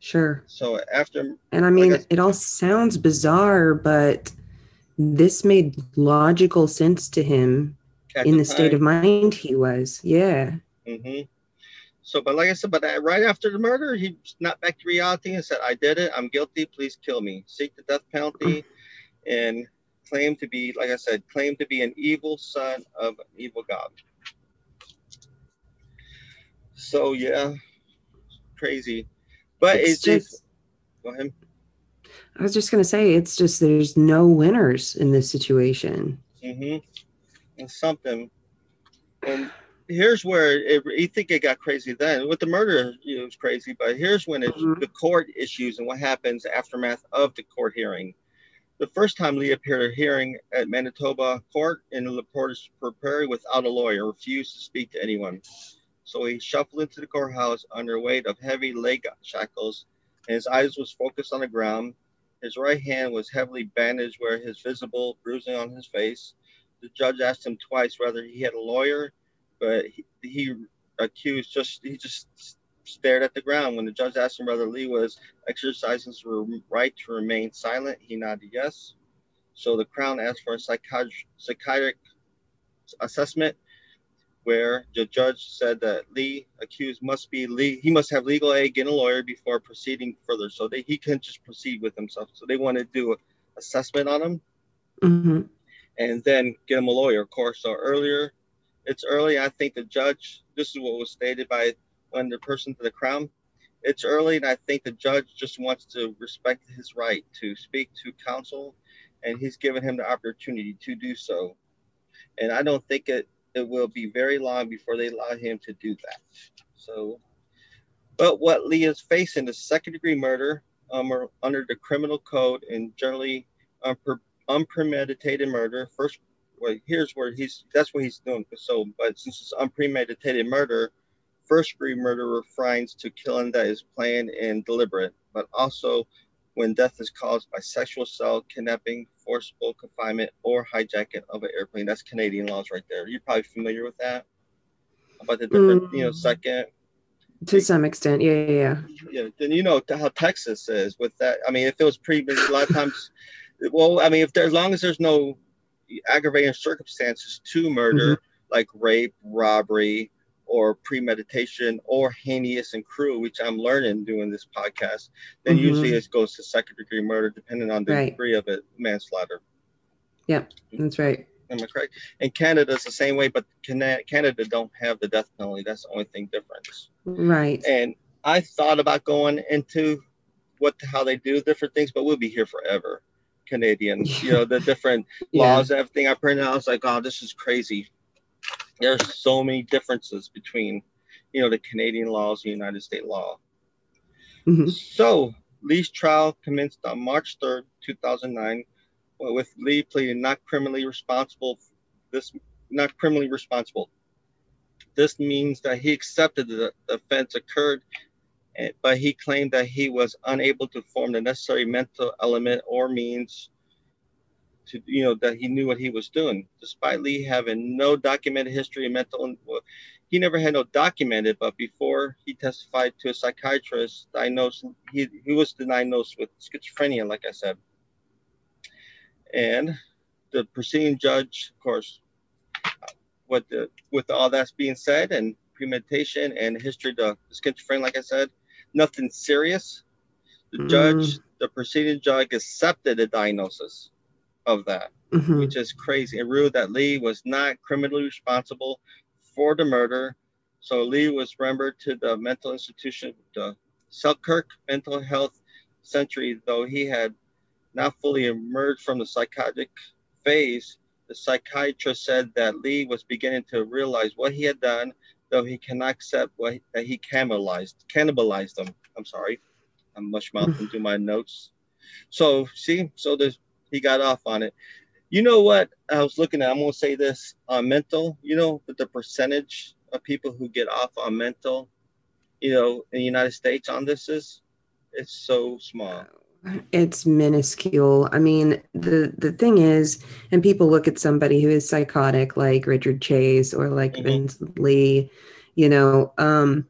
Speaker 2: Sure.
Speaker 1: So after,
Speaker 2: and I mean, like I, it all sounds bizarre, but this made logical sense to him in the, the state of mind he was. Yeah.
Speaker 1: Mm-hmm. So, but like I said, but right after the murder, he snapped back to reality and said, "I did it. I'm guilty. Please kill me. Seek the death penalty," and claim to be, like I said, claim to be an evil son of an evil God. So yeah, crazy. But it's, it's just, just go ahead.
Speaker 2: I was just gonna say it's just there's no winners in this situation.
Speaker 1: Mm-hmm. And something. And here's where it, you think it got crazy then. With the murder, you know, it was crazy, but here's when it's mm-hmm. the court issues and what happens aftermath of the court hearing. The first time Li appeared at a hearing at Manitoba court in the Laporte's Prairie without a lawyer, refused to speak to anyone. So he shuffled into the courthouse under weight of heavy leg shackles, and his eyes was focused on the ground. His right hand was heavily bandaged where his visible bruising on his face. The judge asked him twice whether he had a lawyer, but he, he accused just he just stared at the ground. When the judge asked him whether Li was exercising his right to remain silent, he nodded yes. So the Crown asked for a psychiatric, psychiatric assessment where the judge said that Li accused must be Li, he must have legal aid, get a lawyer before proceeding further. So that he can't just proceed with himself. So they wanted to do an assessment on him mm-hmm. and then get him a lawyer, of course. So earlier, it's early. I think the judge, this is what was stated by one the person to the crown. It's early, and I think the judge just wants to respect his right to speak to counsel, and he's given him the opportunity to do so. And I don't think it it will be very long before they allow him to do that. So, but what Li is facing is second degree murder um, under the criminal code and generally unper- unpremeditated murder. First, well, here's where he's that's what he's doing. So, but since it's unpremeditated murder, first degree murder refers to killing that is planned and deliberate, but also when death is caused by sexual assault, kidnapping, forcible confinement, or hijacking of an airplane. That's Canadian laws right there. You're probably familiar with that. About the different, mm. you know, mm. second.
Speaker 2: To some extent, yeah, yeah, yeah.
Speaker 1: Yeah, then you know how Texas is with that. I mean, if it was pre, a lot of times, well, I mean, if there, as long as there's no aggravating circumstances to murder, mm-hmm. like rape, robbery, or premeditation or heinous and cruel, which I'm learning doing this podcast, then mm-hmm. usually it goes to second degree murder, depending on the right. degree of it, manslaughter.
Speaker 2: Yeah, that's right.
Speaker 1: Am I correct? And Canada's the same way, but Canada don't have the death penalty. That's the only thing difference.
Speaker 2: Right.
Speaker 1: And I thought about going into what how they do different things, but we'll be here forever. Canadian, you know, the different yeah. laws, everything. I printed out, I was like, oh, this is crazy. There's so many differences between, you know, the Canadian laws and United States law. Mm-hmm. So Li's trial commenced on March 3rd, 2009, with Li pleading not criminally responsible. This not criminally responsible. This means that he accepted that the offense occurred but he claimed that he was unable to form the necessary mental element or means to, you know, that he knew what he was doing. Despite Li having no documented history of mental, well, he never had no documented, but before he testified to a psychiatrist, diagnosed, he, he was diagnosed with schizophrenia, like I said. And the proceeding judge, of course, with the, with all that's being said and premeditation and history of the schizophrenia, like I said, nothing serious. The mm. judge, the proceeding judge, accepted the diagnosis of that, mm-hmm. which is crazy. It ruled that Li was not criminally responsible for the murder. So Li was remembered to the mental institution, the Selkirk Mental Health Centre, though he had not fully emerged from the psychotic phase. The psychiatrist said that Li was beginning to realize what he had done though he cannot accept what that he cannibalized cannibalized them. I'm sorry, I'm mush mouthing through my notes. So see, so there's he got off on it. You know what I was looking at? I'm gonna say this on mental. You know but the percentage of people who get off on mental, you know, in the United States on this is, it's so small.
Speaker 2: It's minuscule. I mean, the the thing is, and people look at somebody who is psychotic, like Richard Chase or like mm-hmm. Vince Li, you know, um,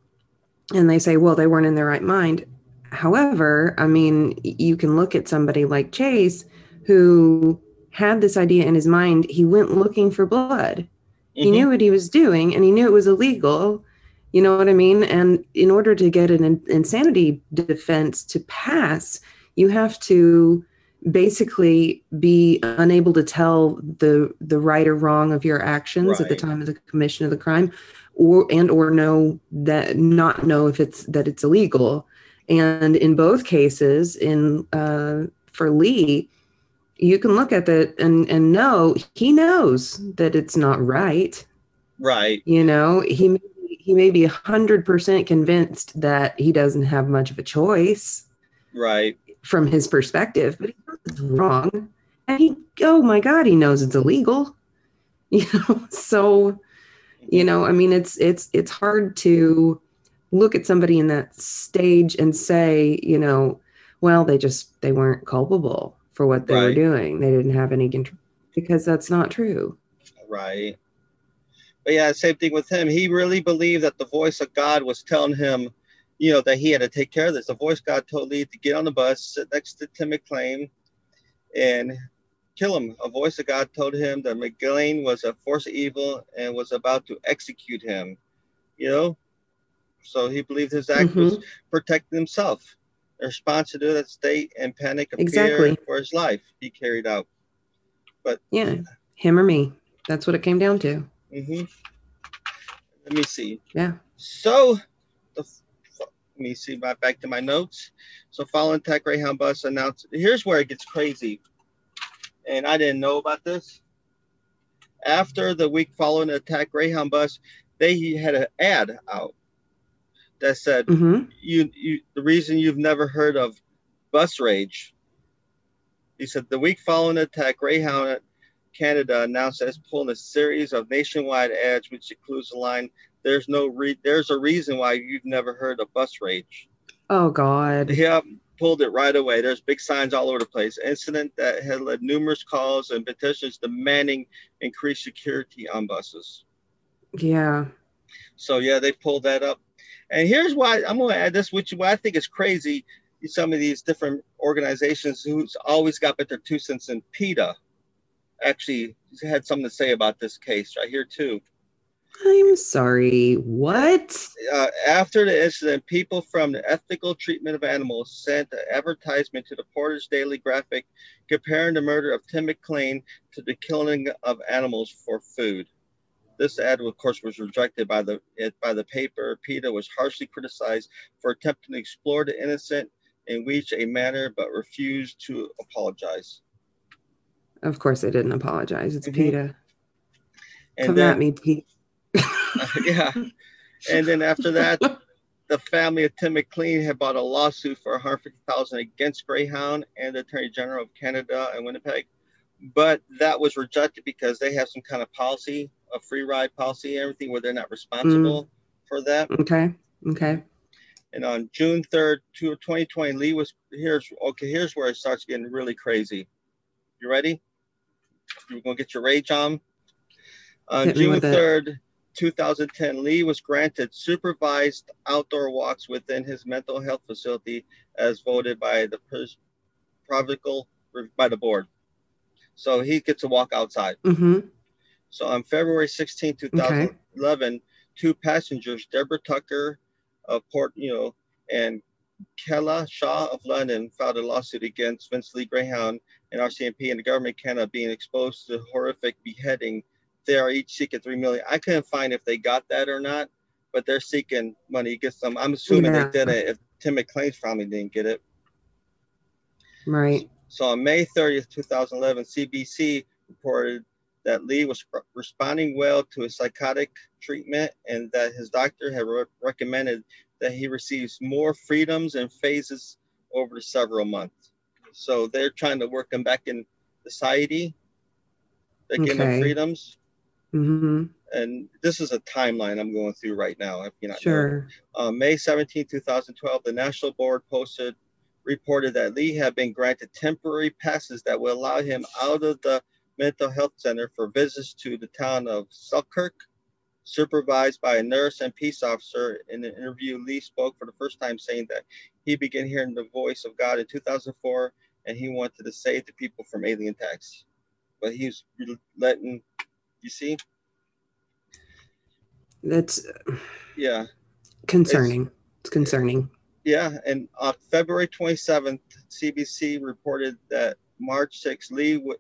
Speaker 2: and they say, well, they weren't in their right mind. However, I mean, you can look at somebody like Chase, who had this idea in his mind. He went looking for blood. Mm-hmm. He knew what he was doing, and he knew it was illegal. You know what I mean? And in order to get an insanity defense to pass, you have to basically be unable to tell the the right or wrong of your actions right. at the time of the commission of the crime or and or know that not know if it's that it's illegal and in both cases in uh, for li you can look at that and and know he knows that it's not right
Speaker 1: right
Speaker 2: you know he he may be 100% convinced that he doesn't have much of a choice
Speaker 1: right
Speaker 2: from his perspective, but he knows it's wrong. And he, oh my God, he knows it's illegal. You know, so, you know, I mean, it's, it's, it's hard to look at somebody in that stage and say, you know, well, they just, they weren't culpable for what they right. were doing. They didn't have any control because that's not true.
Speaker 1: Right. But yeah, same thing with him. He really believed that the voice of God was telling him, you know, that he had to take care of this. The voice God told Li to get on the bus, sit next to Tim McLean, and kill him. A voice of God told him that McLean was a force of evil and was about to execute him. You know, so he believed his act mm-hmm. was protecting himself. The response to that state and panic of exactly. fear for his life he carried out. But
Speaker 2: yeah, him or me. That's what it came down to.
Speaker 1: Mm-hmm. Let me see.
Speaker 2: Yeah.
Speaker 1: So let me see my back to my notes. So following attack Greyhound bus announced. Here's where it gets crazy, and I didn't know about this. After the week following the attack Greyhound bus, they had an ad out that said, mm-hmm. "You, you, the reason you've never heard of bus rage." He said the week following the attack, Greyhound Canada announced that it's pulling a series of nationwide ads, which includes the line there's no re- there's a reason why you've never heard of bus rage.
Speaker 2: Oh God.
Speaker 1: Yeah, pulled it right away. There's big signs all over the place. Incident that had led numerous calls and petitions demanding increased security on buses.
Speaker 2: Yeah.
Speaker 1: So yeah, they pulled that up. And here's why I'm going to add this, which I think is crazy. Some of these different organizations who's always got their two cents in PETA actually had something to say about this case right here too.
Speaker 2: I'm sorry, what?
Speaker 1: Uh, after the incident, people from the Ethical Treatment of Animals sent an advertisement to the Portage Daily Graphic comparing the murder of Tim McLean to the killing of animals for food. This ad, of course, was rejected by the by the paper. PETA was harshly criticized for attempting to explore the innocent in which a manner, but refused to apologize.
Speaker 2: Of course, they didn't apologize. It's mm-hmm. PETA. And Come then, at me, Pete.
Speaker 1: yeah. And then after that, the family of Tim McLean had bought a lawsuit for 150000 against Greyhound and the Attorney General of Canada and Winnipeg. But that was rejected because they have some kind of policy, a free ride policy, and everything where they're not responsible mm. for that.
Speaker 2: Okay. Okay.
Speaker 1: And on June 3rd, 2020, Lee was here's okay, here's where it starts getting really crazy. You ready? You're gonna get your rage on. On Hit June 3rd, 2010, Lee was granted supervised outdoor walks within his mental health facility as voted by the provincial by the board. So he gets to walk outside.
Speaker 2: Mm-hmm.
Speaker 1: So on February 16, 2011, okay. two passengers, Deborah Tucker of Port, you know, and Kella Shaw of London filed a lawsuit against Vince Li Greyhound and RCMP and the government Canada being exposed to horrific beheading they are each seeking three million. I couldn't find if they got that or not, but they're seeking money get some. I'm assuming yeah. they did it. If Tim McLean's family didn't get it.
Speaker 2: Right.
Speaker 1: So on May 30th, 2011, CBC reported that Li was responding well to his psychotic treatment and that his doctor had re- recommended that he receives more freedoms and phases over several months. So they're trying to work him back in society. They're okay. him freedoms.
Speaker 2: Mm-hmm.
Speaker 1: And this is a timeline I'm going through right now. If you not
Speaker 2: sure.
Speaker 1: Uh, May 17, 2012, the National Board posted reported that Li had been granted temporary passes that will allow him out of the mental health center for visits to the town of Selkirk, supervised by a nurse and peace officer. In an interview, Li spoke for the first time, saying that he began hearing the voice of God in 2004 and he wanted to save the people from alien attacks. But he's letting you see?
Speaker 2: That's
Speaker 1: yeah
Speaker 2: concerning. It's, it's concerning.
Speaker 1: Yeah, and on February 27th, CBC reported that March 6th, Li would,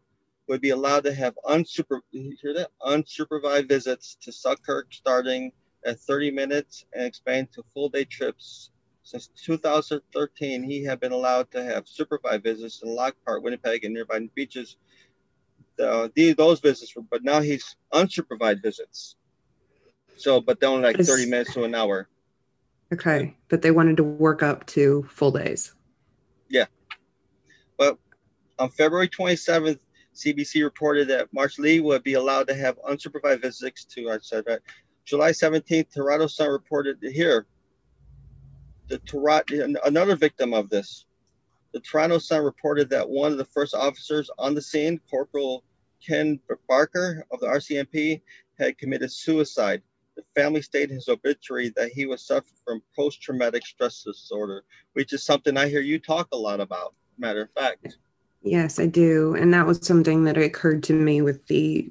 Speaker 1: would be allowed to have unsuper, hear that? unsupervised visits to Selkirk starting at 30 minutes and expanding to full day trips. Since 2013, he had been allowed to have supervised visits in Lockport, Winnipeg, and nearby beaches uh, these those visits, were, but now he's unsupervised visits. So, but they're only like it's, 30 minutes to an hour.
Speaker 2: Okay. But they wanted to work up to full days.
Speaker 1: Yeah. But on February 27th, CBC reported that March Li would be allowed to have unsupervised visits to, I said that. July 17th, Toronto Sun reported here the Toronto, another victim of this, the Toronto Sun reported that one of the first officers on the scene, Corporal Ken Barker of the RCMP, had committed suicide. The family stated in his obituary that he was suffering from post traumatic stress disorder, which is something I hear you talk a lot about, matter of fact.
Speaker 2: Yes, I do. And that was something that occurred to me with the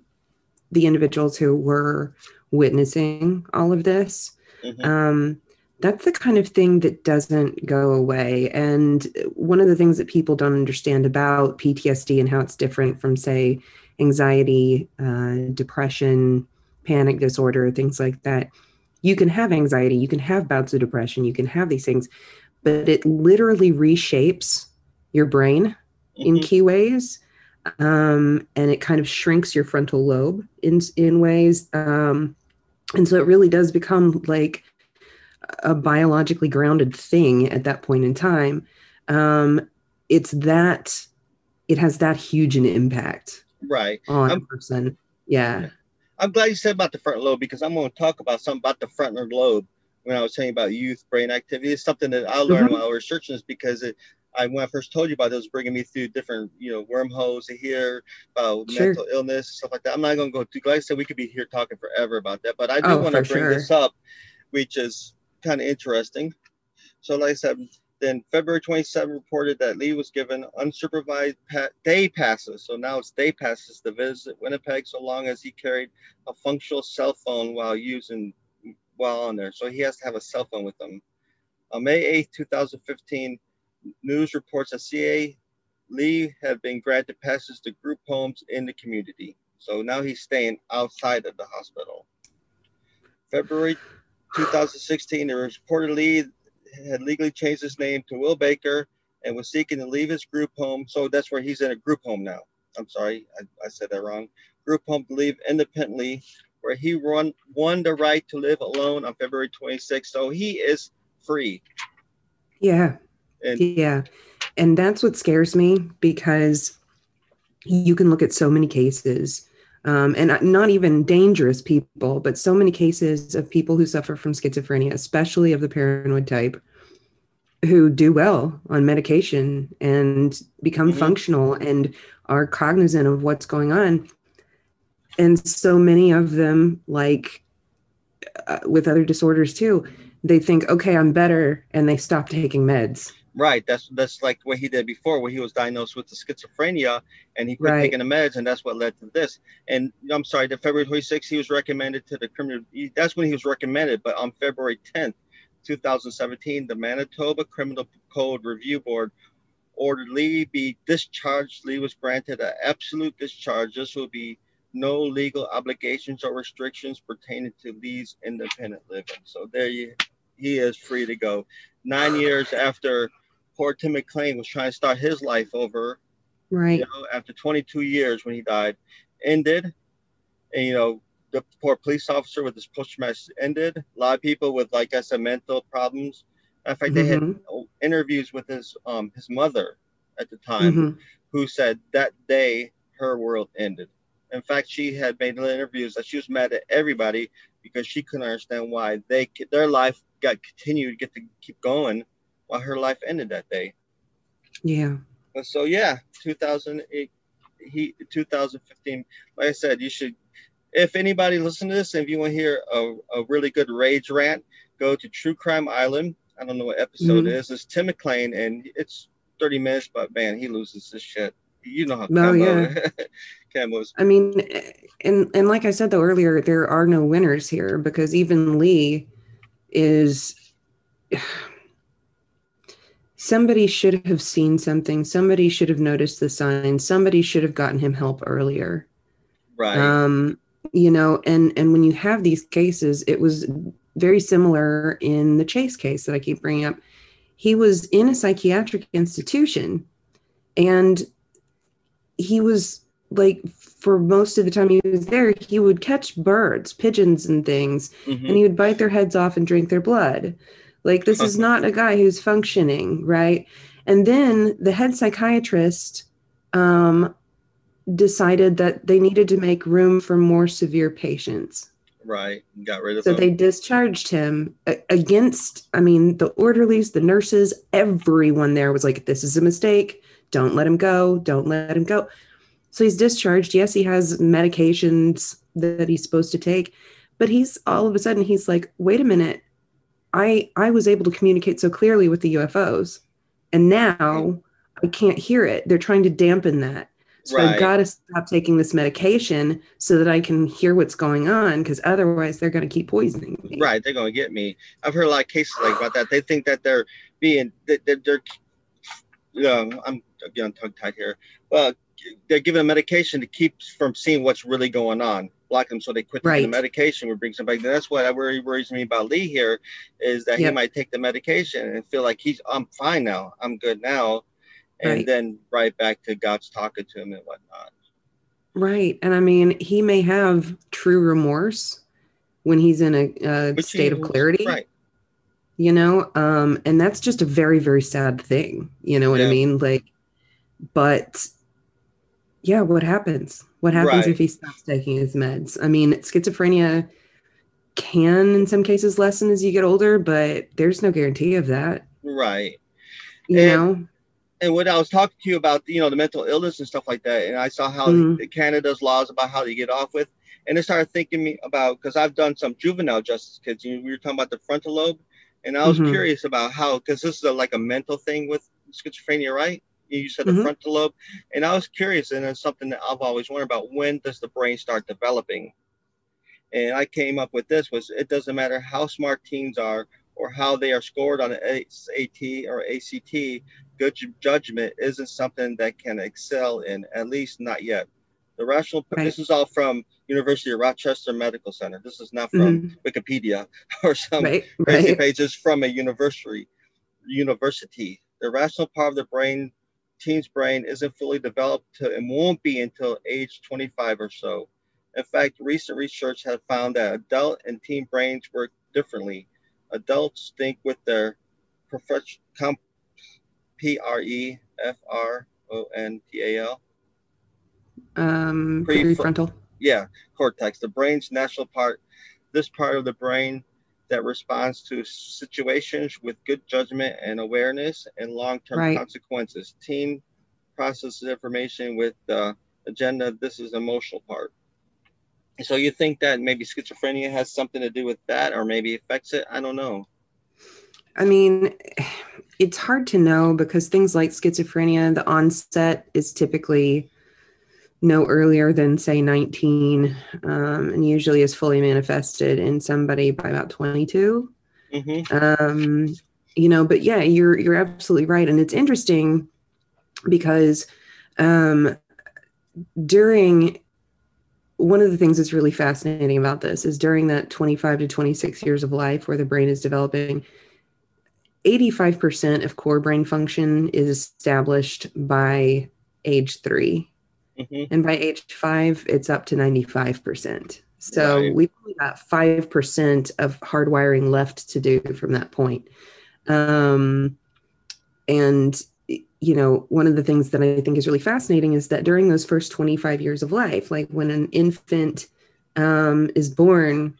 Speaker 2: the individuals who were witnessing all of this. Mm-hmm. Um, that's the kind of thing that doesn't go away. And one of the things that people don't understand about PTSD and how it's different from, say, anxiety, uh, depression, panic disorder, things like that. You can have anxiety, you can have bouts of depression, you can have these things, but it literally reshapes your brain mm-hmm. in key ways. Um, and it kind of shrinks your frontal lobe in in ways. Um, and so it really does become like a biologically grounded thing at that point in time um, it's that it has that huge an impact
Speaker 1: right
Speaker 2: on I'm, a person yeah
Speaker 1: i'm glad you said about the front lobe because i'm going to talk about something about the frontal lobe when i was saying about youth brain activity it's something that i learned mm-hmm. while researching this because it I when I first told you about it, it was bringing me through different, you know, wormholes here about sure. mental illness, stuff like that. I'm not going to go too. Like I said, we could be here talking forever about that, but I do oh, want to bring sure. this up, which is kind of interesting. So, like I said, Then February 27 reported that Li was given unsupervised pa- day passes. So now it's day passes to visit Winnipeg so long as he carried a functional cell phone while using while on there. So he has to have a cell phone with him. On May 8, 2015, news reports that CA Li had been granted passes to group homes in the community. So now he's staying outside of the hospital. February 2016, it reportedly had legally changed his name to Will Baker and was seeking to leave his group home. So that's where he's in a group home now. I'm sorry, I, I said that wrong. Group home to leave independently, where he won, won the right to live alone on February 26th. So he is free.
Speaker 2: Yeah. And, yeah. And that's what scares me because you can look at so many cases um, and not even dangerous people, but so many cases of people who suffer from schizophrenia, especially of the paranoid type, who do well on medication and become mm-hmm. functional and are cognizant of what's going on. And so many of them, like uh, with other disorders too, they think, okay, I'm better, and they stop taking meds.
Speaker 1: Right. That's that's like what he did before, where he was diagnosed with the schizophrenia, and he quit right. taking the meds, and that's what led to this. And I'm sorry, the February 26th, he was recommended to the criminal. That's when he was recommended. But on February 10th, 2017, the Manitoba Criminal Code Review Board ordered Li be discharged. Li was granted an absolute discharge. This will be no legal obligations or restrictions pertaining to Li's independent living. So there you, he is free to go. Nine years after poor Tim McLean was trying to start his life over.
Speaker 2: Right.
Speaker 1: You know, after 22 years when he died, ended. And, you know, the poor police officer with his post traumatic ended. A lot of people with, like I said, mental problems. In fact, they mm-hmm. had interviews with his um his mother at the time, mm-hmm. who said that day her world ended. In fact, she had made interviews that she was mad at everybody because she couldn't understand why they their life got continued, get to keep going her life ended that day.
Speaker 2: Yeah.
Speaker 1: So yeah, 2008, he 2015. Like I said, you should. If anybody listen to this, and if you want to hear a, a really good rage rant, go to True Crime Island. I don't know what episode mm-hmm. it is. It's Tim McLean, and it's 30 minutes, but man, he loses his shit. You know how
Speaker 2: oh, yeah.
Speaker 1: Camo's.
Speaker 2: I mean, and and like I said though earlier, there are no winners here because even Li is somebody should have seen something. Somebody should have noticed the signs somebody should have gotten him help earlier.
Speaker 1: Right.
Speaker 2: Um you know and and when you have these cases it was very similar in the chase case that i keep bringing up. He was in a psychiatric institution and he was like for most of the time he was there he would catch birds pigeons and things mm-hmm. and he would bite their heads off and drink their blood like, this is not a guy who's functioning, right? And then the head psychiatrist um, decided that they needed to make room for more severe patients.
Speaker 1: Right. Got rid of
Speaker 2: so they discharged him against, I mean, the orderlies, the nurses, everyone there was like, this is a mistake. Don't let him go. Don't let him go. So he's discharged. Yes, he has medications that he's supposed to take, but he's all of a sudden, he's like, wait a minute. I I was able to communicate so clearly with the UFOs, and now I can't hear it. They're trying to dampen that. So right. I've got to stop taking this medication so that I can hear what's going on because otherwise they're going to keep poisoning me.
Speaker 1: Right, they're going to get me. I've heard a lot of cases like about that. They think that they're being they're, they're you know, I'm getting tongue tied here. Well, they're given a medication to keep from seeing what's really going on block them so they quit right. the medication We bring somebody. That's what really worries me about Li here is that yep. he might take the medication and feel like he's I'm fine now, I'm good now, and right. then right back to God's talking to him and whatnot.
Speaker 2: Right, and I mean he may have true remorse when he's in a, a state of clarity.
Speaker 1: Right.
Speaker 2: You know, um, and that's just a very, very sad thing. You know what yeah. I mean? Like, but yeah, what happens? What happens right. if he stops taking his meds? I mean, schizophrenia can in some cases lessen as you get older, but there's no guarantee of that.
Speaker 1: Right.
Speaker 2: You and, know?
Speaker 1: And when I was talking to you about, you know, the mental illness and stuff like that, and I saw how mm-hmm. Canada's laws about how they get off with, and it started thinking me about because I've done some juvenile justice kids. You, we were talking about the frontal lobe. And I was mm-hmm. curious about how, because this is a, like a mental thing with schizophrenia, right? You said the mm-hmm. frontal lobe, and I was curious, and it's something that I've always wondered about. When does the brain start developing? And I came up with this: was it doesn't matter how smart teens are or how they are scored on AT or ACT, good judgment isn't something that can excel in, at least not yet. The rational, right. this is all from University of Rochester Medical Center. This is not from mm-hmm. Wikipedia or some right. crazy right. pages from a university. University. The rational part of the brain, teen's brain, isn't fully developed to, and won't be until age 25 or so. In fact, recent research has found that adult and teen brains work differently. Adults think with their P R E F R O N T A L.
Speaker 2: Um, prefrontal.
Speaker 1: Yeah, cortex, the brain's natural part. This part of the brain that responds to situations with good judgment and awareness and long-term right. consequences. Teen processes information with the amygdala. This is emotional part. So you think that maybe schizophrenia has something to do with that, or maybe affects it? I don't know.
Speaker 2: I mean, it's hard to know because things like schizophrenia, the onset is typically no earlier than say 19, um, and usually is fully manifested in somebody by about 22. Mm-hmm. Um, you know, but yeah, you're you're absolutely right, and it's interesting because um, during one of the things that's really fascinating about this is during that 25 to 26 years of life where the brain is developing 85% of core brain function is established by age 3 mm-hmm. and by age five it's up to 95% so right. we've only got 5% of hardwiring left to do from that point um, and you know, one of the things that I think is really fascinating is that during those first 25 years of life, like when an infant um, is born,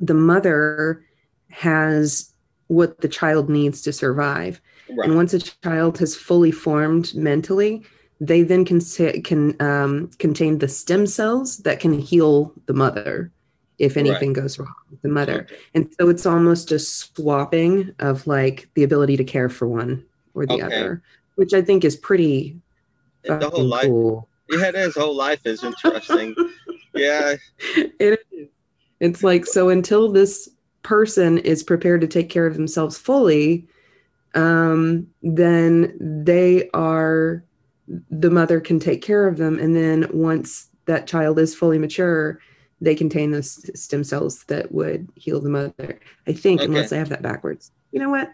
Speaker 2: the mother has what the child needs to survive. Right. And once a child has fully formed mentally, they then can can um, contain the stem cells that can heal the mother if anything right. goes wrong with the mother. And so it's almost a swapping of like the ability to care for one or the okay. other, which I think is pretty
Speaker 1: the whole life. Cool. Yeah, his Whole life is interesting. yeah,
Speaker 2: it is. It's like so until this person is prepared to take care of themselves fully, um, then they are the mother can take care of them, and then once that child is fully mature, they contain those stem cells that would heal the mother. I think, okay. unless I have that backwards. You know what?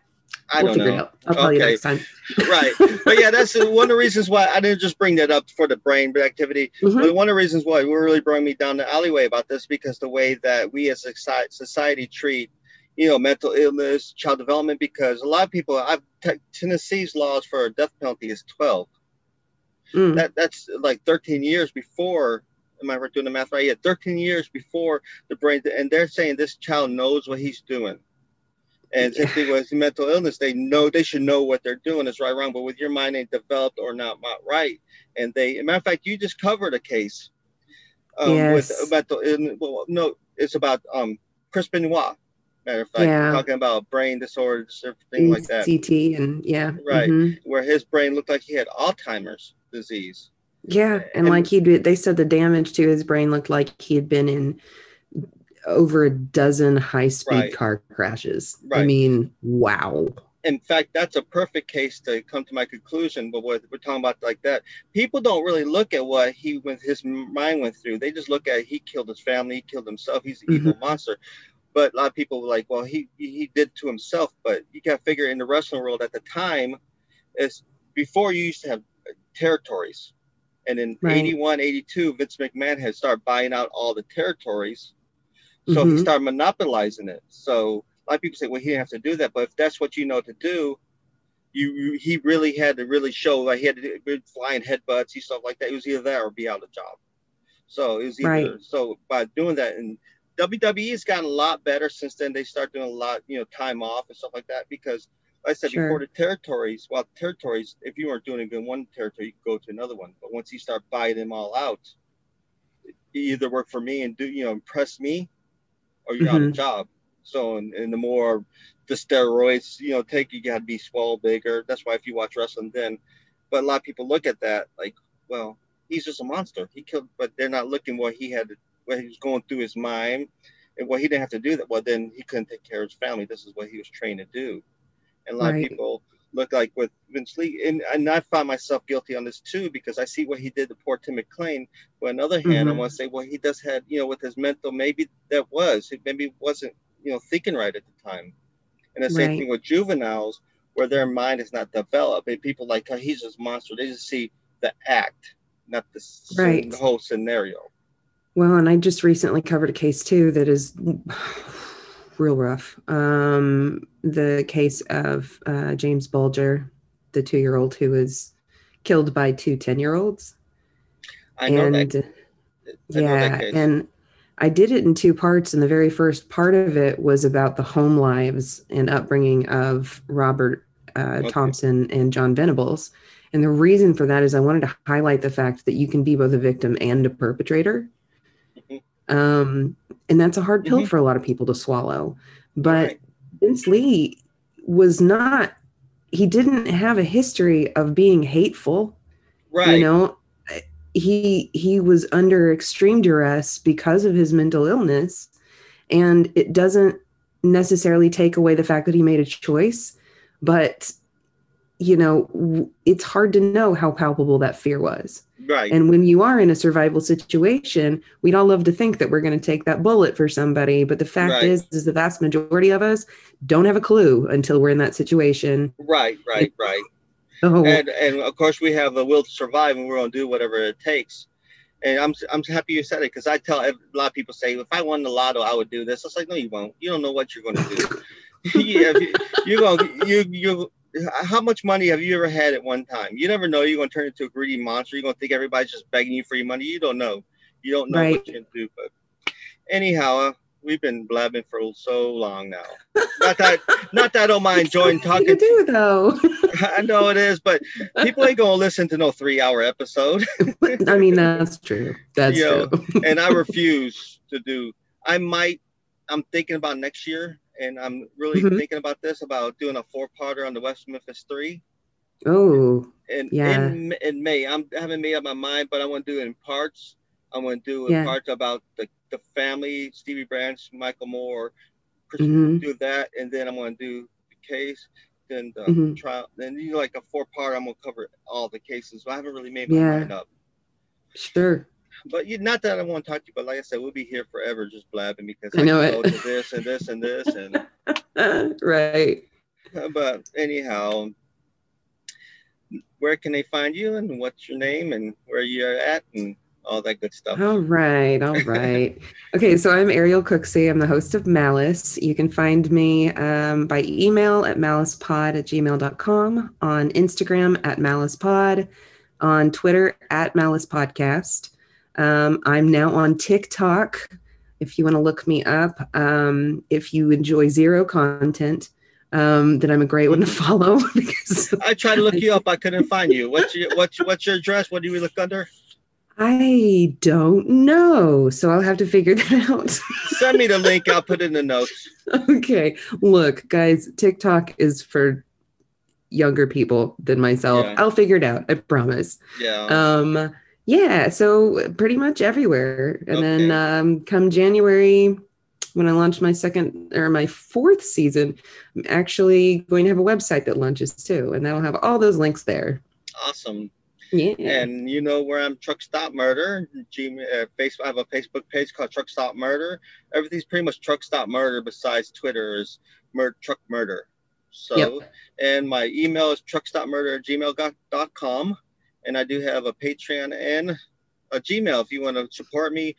Speaker 1: I we'll don't know.
Speaker 2: I'll tell okay. you next time.
Speaker 1: right. But yeah, that's one of the reasons why I didn't just bring that up for the brain activity. Mm-hmm. But one of the reasons why we really brought me down the alleyway about this because the way that we as a society treat, you know, mental illness, child development, because a lot of people, I've t- Tennessee's laws for a death penalty is 12. Mm. That that's like 13 years before. Am I doing the math right? Yeah, 13 years before the brain, and they're saying this child knows what he's doing and same thing with mental illness, they know they should know what they're doing is right wrong, but with your mind ain't developed or not, not right. And they, matter of fact, you just covered a case um, yes. with mental illness. Well, no, it's about um, Chris Benoit. Of fact, yeah. talking about brain disorders, everything like that.
Speaker 2: CT and yeah,
Speaker 1: right, mm-hmm. where his brain looked like he had Alzheimer's disease.
Speaker 2: Yeah, and, and like he did, they said the damage to his brain looked like he had been in over a dozen high speed right. car crashes. Right. I mean, wow.
Speaker 1: In fact, that's a perfect case to come to my conclusion. But what we're talking about like that, people don't really look at what he went, his mind went through. They just look at he killed his family, he killed himself, he's an mm-hmm. evil monster. But a lot of people were like, well, he he did to himself. But you got to figure in the wrestling world at the time, is before you used to have territories. And in right. 81, 82, Vince McMahon had started buying out all the territories so mm-hmm. he started monopolizing it. So a lot of people say, well, he didn't have to do that. But if that's what you know to do, you, you he really had to really show like he had to do flying headbutts, he stuff like that. It was either that or be out of job. So it was either right. so by doing that and WWE has gotten a lot better since then. They start doing a lot, you know, time off and stuff like that because like I said sure. before the territories, well, territories, if you weren't doing it in one territory, you could go to another one. But once you start buying them all out, you either work for me and do, you know, impress me or you're mm-hmm. out of job. So, and, and the more the steroids, you know, take, you got to be swole bigger. That's why if you watch wrestling, then, but a lot of people look at that like, well, he's just a monster. He killed, but they're not looking what he had, what he was going through his mind, and what he didn't have to do that. Well, then he couldn't take care of his family. This is what he was trained to do. And a lot right. of people look like with Vince Li, and, and I find myself guilty on this too because I see what he did to poor Tim McLean. But on the other hand, mm-hmm. I want to say, well, he does have, you know, with his mental, maybe that was, it maybe wasn't, you know, thinking right at the time. And the same right. thing with juveniles, where their mind is not developed, and people like, oh, he's just monster. They just see the act, not the, right. the whole scenario.
Speaker 2: Well, and I just recently covered a case too that is real rough. Um, the case of uh, James Bulger, the two year old who was killed by two 10 year olds.
Speaker 1: I know and,
Speaker 2: that. I yeah. Know and I did it in two parts. And the very first part of it was about the home lives and upbringing of Robert uh, okay. Thompson and John Venables. And the reason for that is I wanted to highlight the fact that you can be both a victim and a perpetrator. Um, and that's a hard pill mm-hmm. for a lot of people to swallow. But right. Vince Li was not, he didn't have a history of being hateful.
Speaker 1: Right.
Speaker 2: You know, he he was under extreme duress because of his mental illness and it doesn't necessarily take away the fact that he made a choice but you know it's hard to know how palpable that fear was
Speaker 1: Right.
Speaker 2: And when you are in a survival situation, we'd all love to think that we're going to take that bullet for somebody, but the fact right. is, is the vast majority of us don't have a clue until we're in that situation.
Speaker 1: Right, right, right. Oh. And and of course we have the will to survive, and we're going to do whatever it takes. And I'm I'm happy you said it because I tell a lot of people say if I won the lotto, I would do this. It's like no, you won't. You don't know what you're going to do. yeah, you, are going you you how much money have you ever had at one time? You never know. You're going to turn into a greedy monster. You're going to think everybody's just begging you for your money. You don't know. You don't know right. what you do. But anyhow, uh, we've been blabbing for so long now. Not that, not that I don't mind enjoying talking.
Speaker 2: You do though.
Speaker 1: I know it is, but people ain't gonna listen to no three-hour episode.
Speaker 2: I mean, that's true. That's you know,
Speaker 1: true. and I refuse to do. I might. I'm thinking about next year and I'm really mm-hmm. thinking about this about doing a four parter on the West Memphis Three.
Speaker 2: Oh,
Speaker 1: and yeah. In, in May, I'm I haven't made up my mind, but I want to do it in parts. I want to do in yeah. parts about the, the family, Stevie Branch, Michael Moore, mm-hmm. do that, and then I'm going to do the case, then the mm-hmm. trial, then you know, like a four part. I'm going to cover all the cases. But I haven't really made my yeah. mind up.
Speaker 2: Sure
Speaker 1: but you, not that I want to talk to you, but like I said, we'll be here forever just blabbing because I, I know it. this and this and this
Speaker 2: and right.
Speaker 1: But anyhow, where can they find you and what's your name and where you're at and all that good stuff.
Speaker 2: All right. All right. okay. So I'm Ariel Cooksey. I'm the host of Malice. You can find me um, by email at malicepod at gmail.com, on Instagram at malicepod, on Twitter at malicepodcast. Um, I'm now on TikTok. If you want to look me up, um, if you enjoy zero content, um, then I'm a great one to follow.
Speaker 1: because I tried to look you up, I couldn't find you. What's your what's what's your address? What do we look under?
Speaker 2: I don't know, so I'll have to figure that out.
Speaker 1: Send me the link. I'll put it in the notes.
Speaker 2: Okay. Look, guys, TikTok is for younger people than myself. Yeah. I'll figure it out. I promise.
Speaker 1: Yeah.
Speaker 2: Um yeah, so pretty much everywhere. And okay. then um, come January, when I launch my second or my fourth season, I'm actually going to have a website that launches too, and that'll have all those links there.
Speaker 1: Awesome.
Speaker 2: Yeah.
Speaker 1: And you know where I'm Truck Stop Murder. Gmail, uh, Facebook. I have a Facebook page called Truck Stop Murder. Everything's pretty much Truck Stop Murder besides Twitter is mur- Truck Murder. So, yep. and my email is truckstopmurder at gmail.com and I do have a Patreon and a Gmail if you want to support me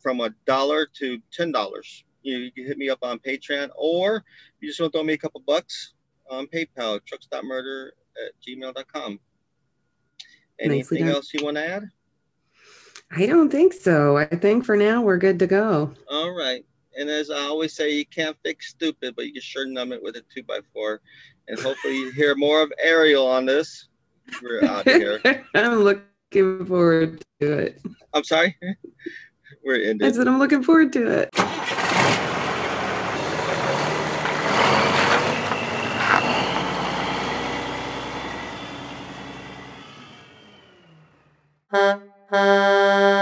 Speaker 1: from a dollar to ten dollars. You, you, can hit me up on Patreon, or you just want to throw me a couple bucks on PayPal, truckstopmurder at gmail.com. Anything else you want to add?
Speaker 2: I don't think so. I think for now we're good to go.
Speaker 1: All right. And as I always say, you can't fix stupid, but you can sure numb it with a two by four. And hopefully you hear more of Ariel on this. We're out of here.
Speaker 2: I'm looking forward to it.
Speaker 1: I'm sorry. We're ending.
Speaker 2: I said I'm looking forward to it. Huh?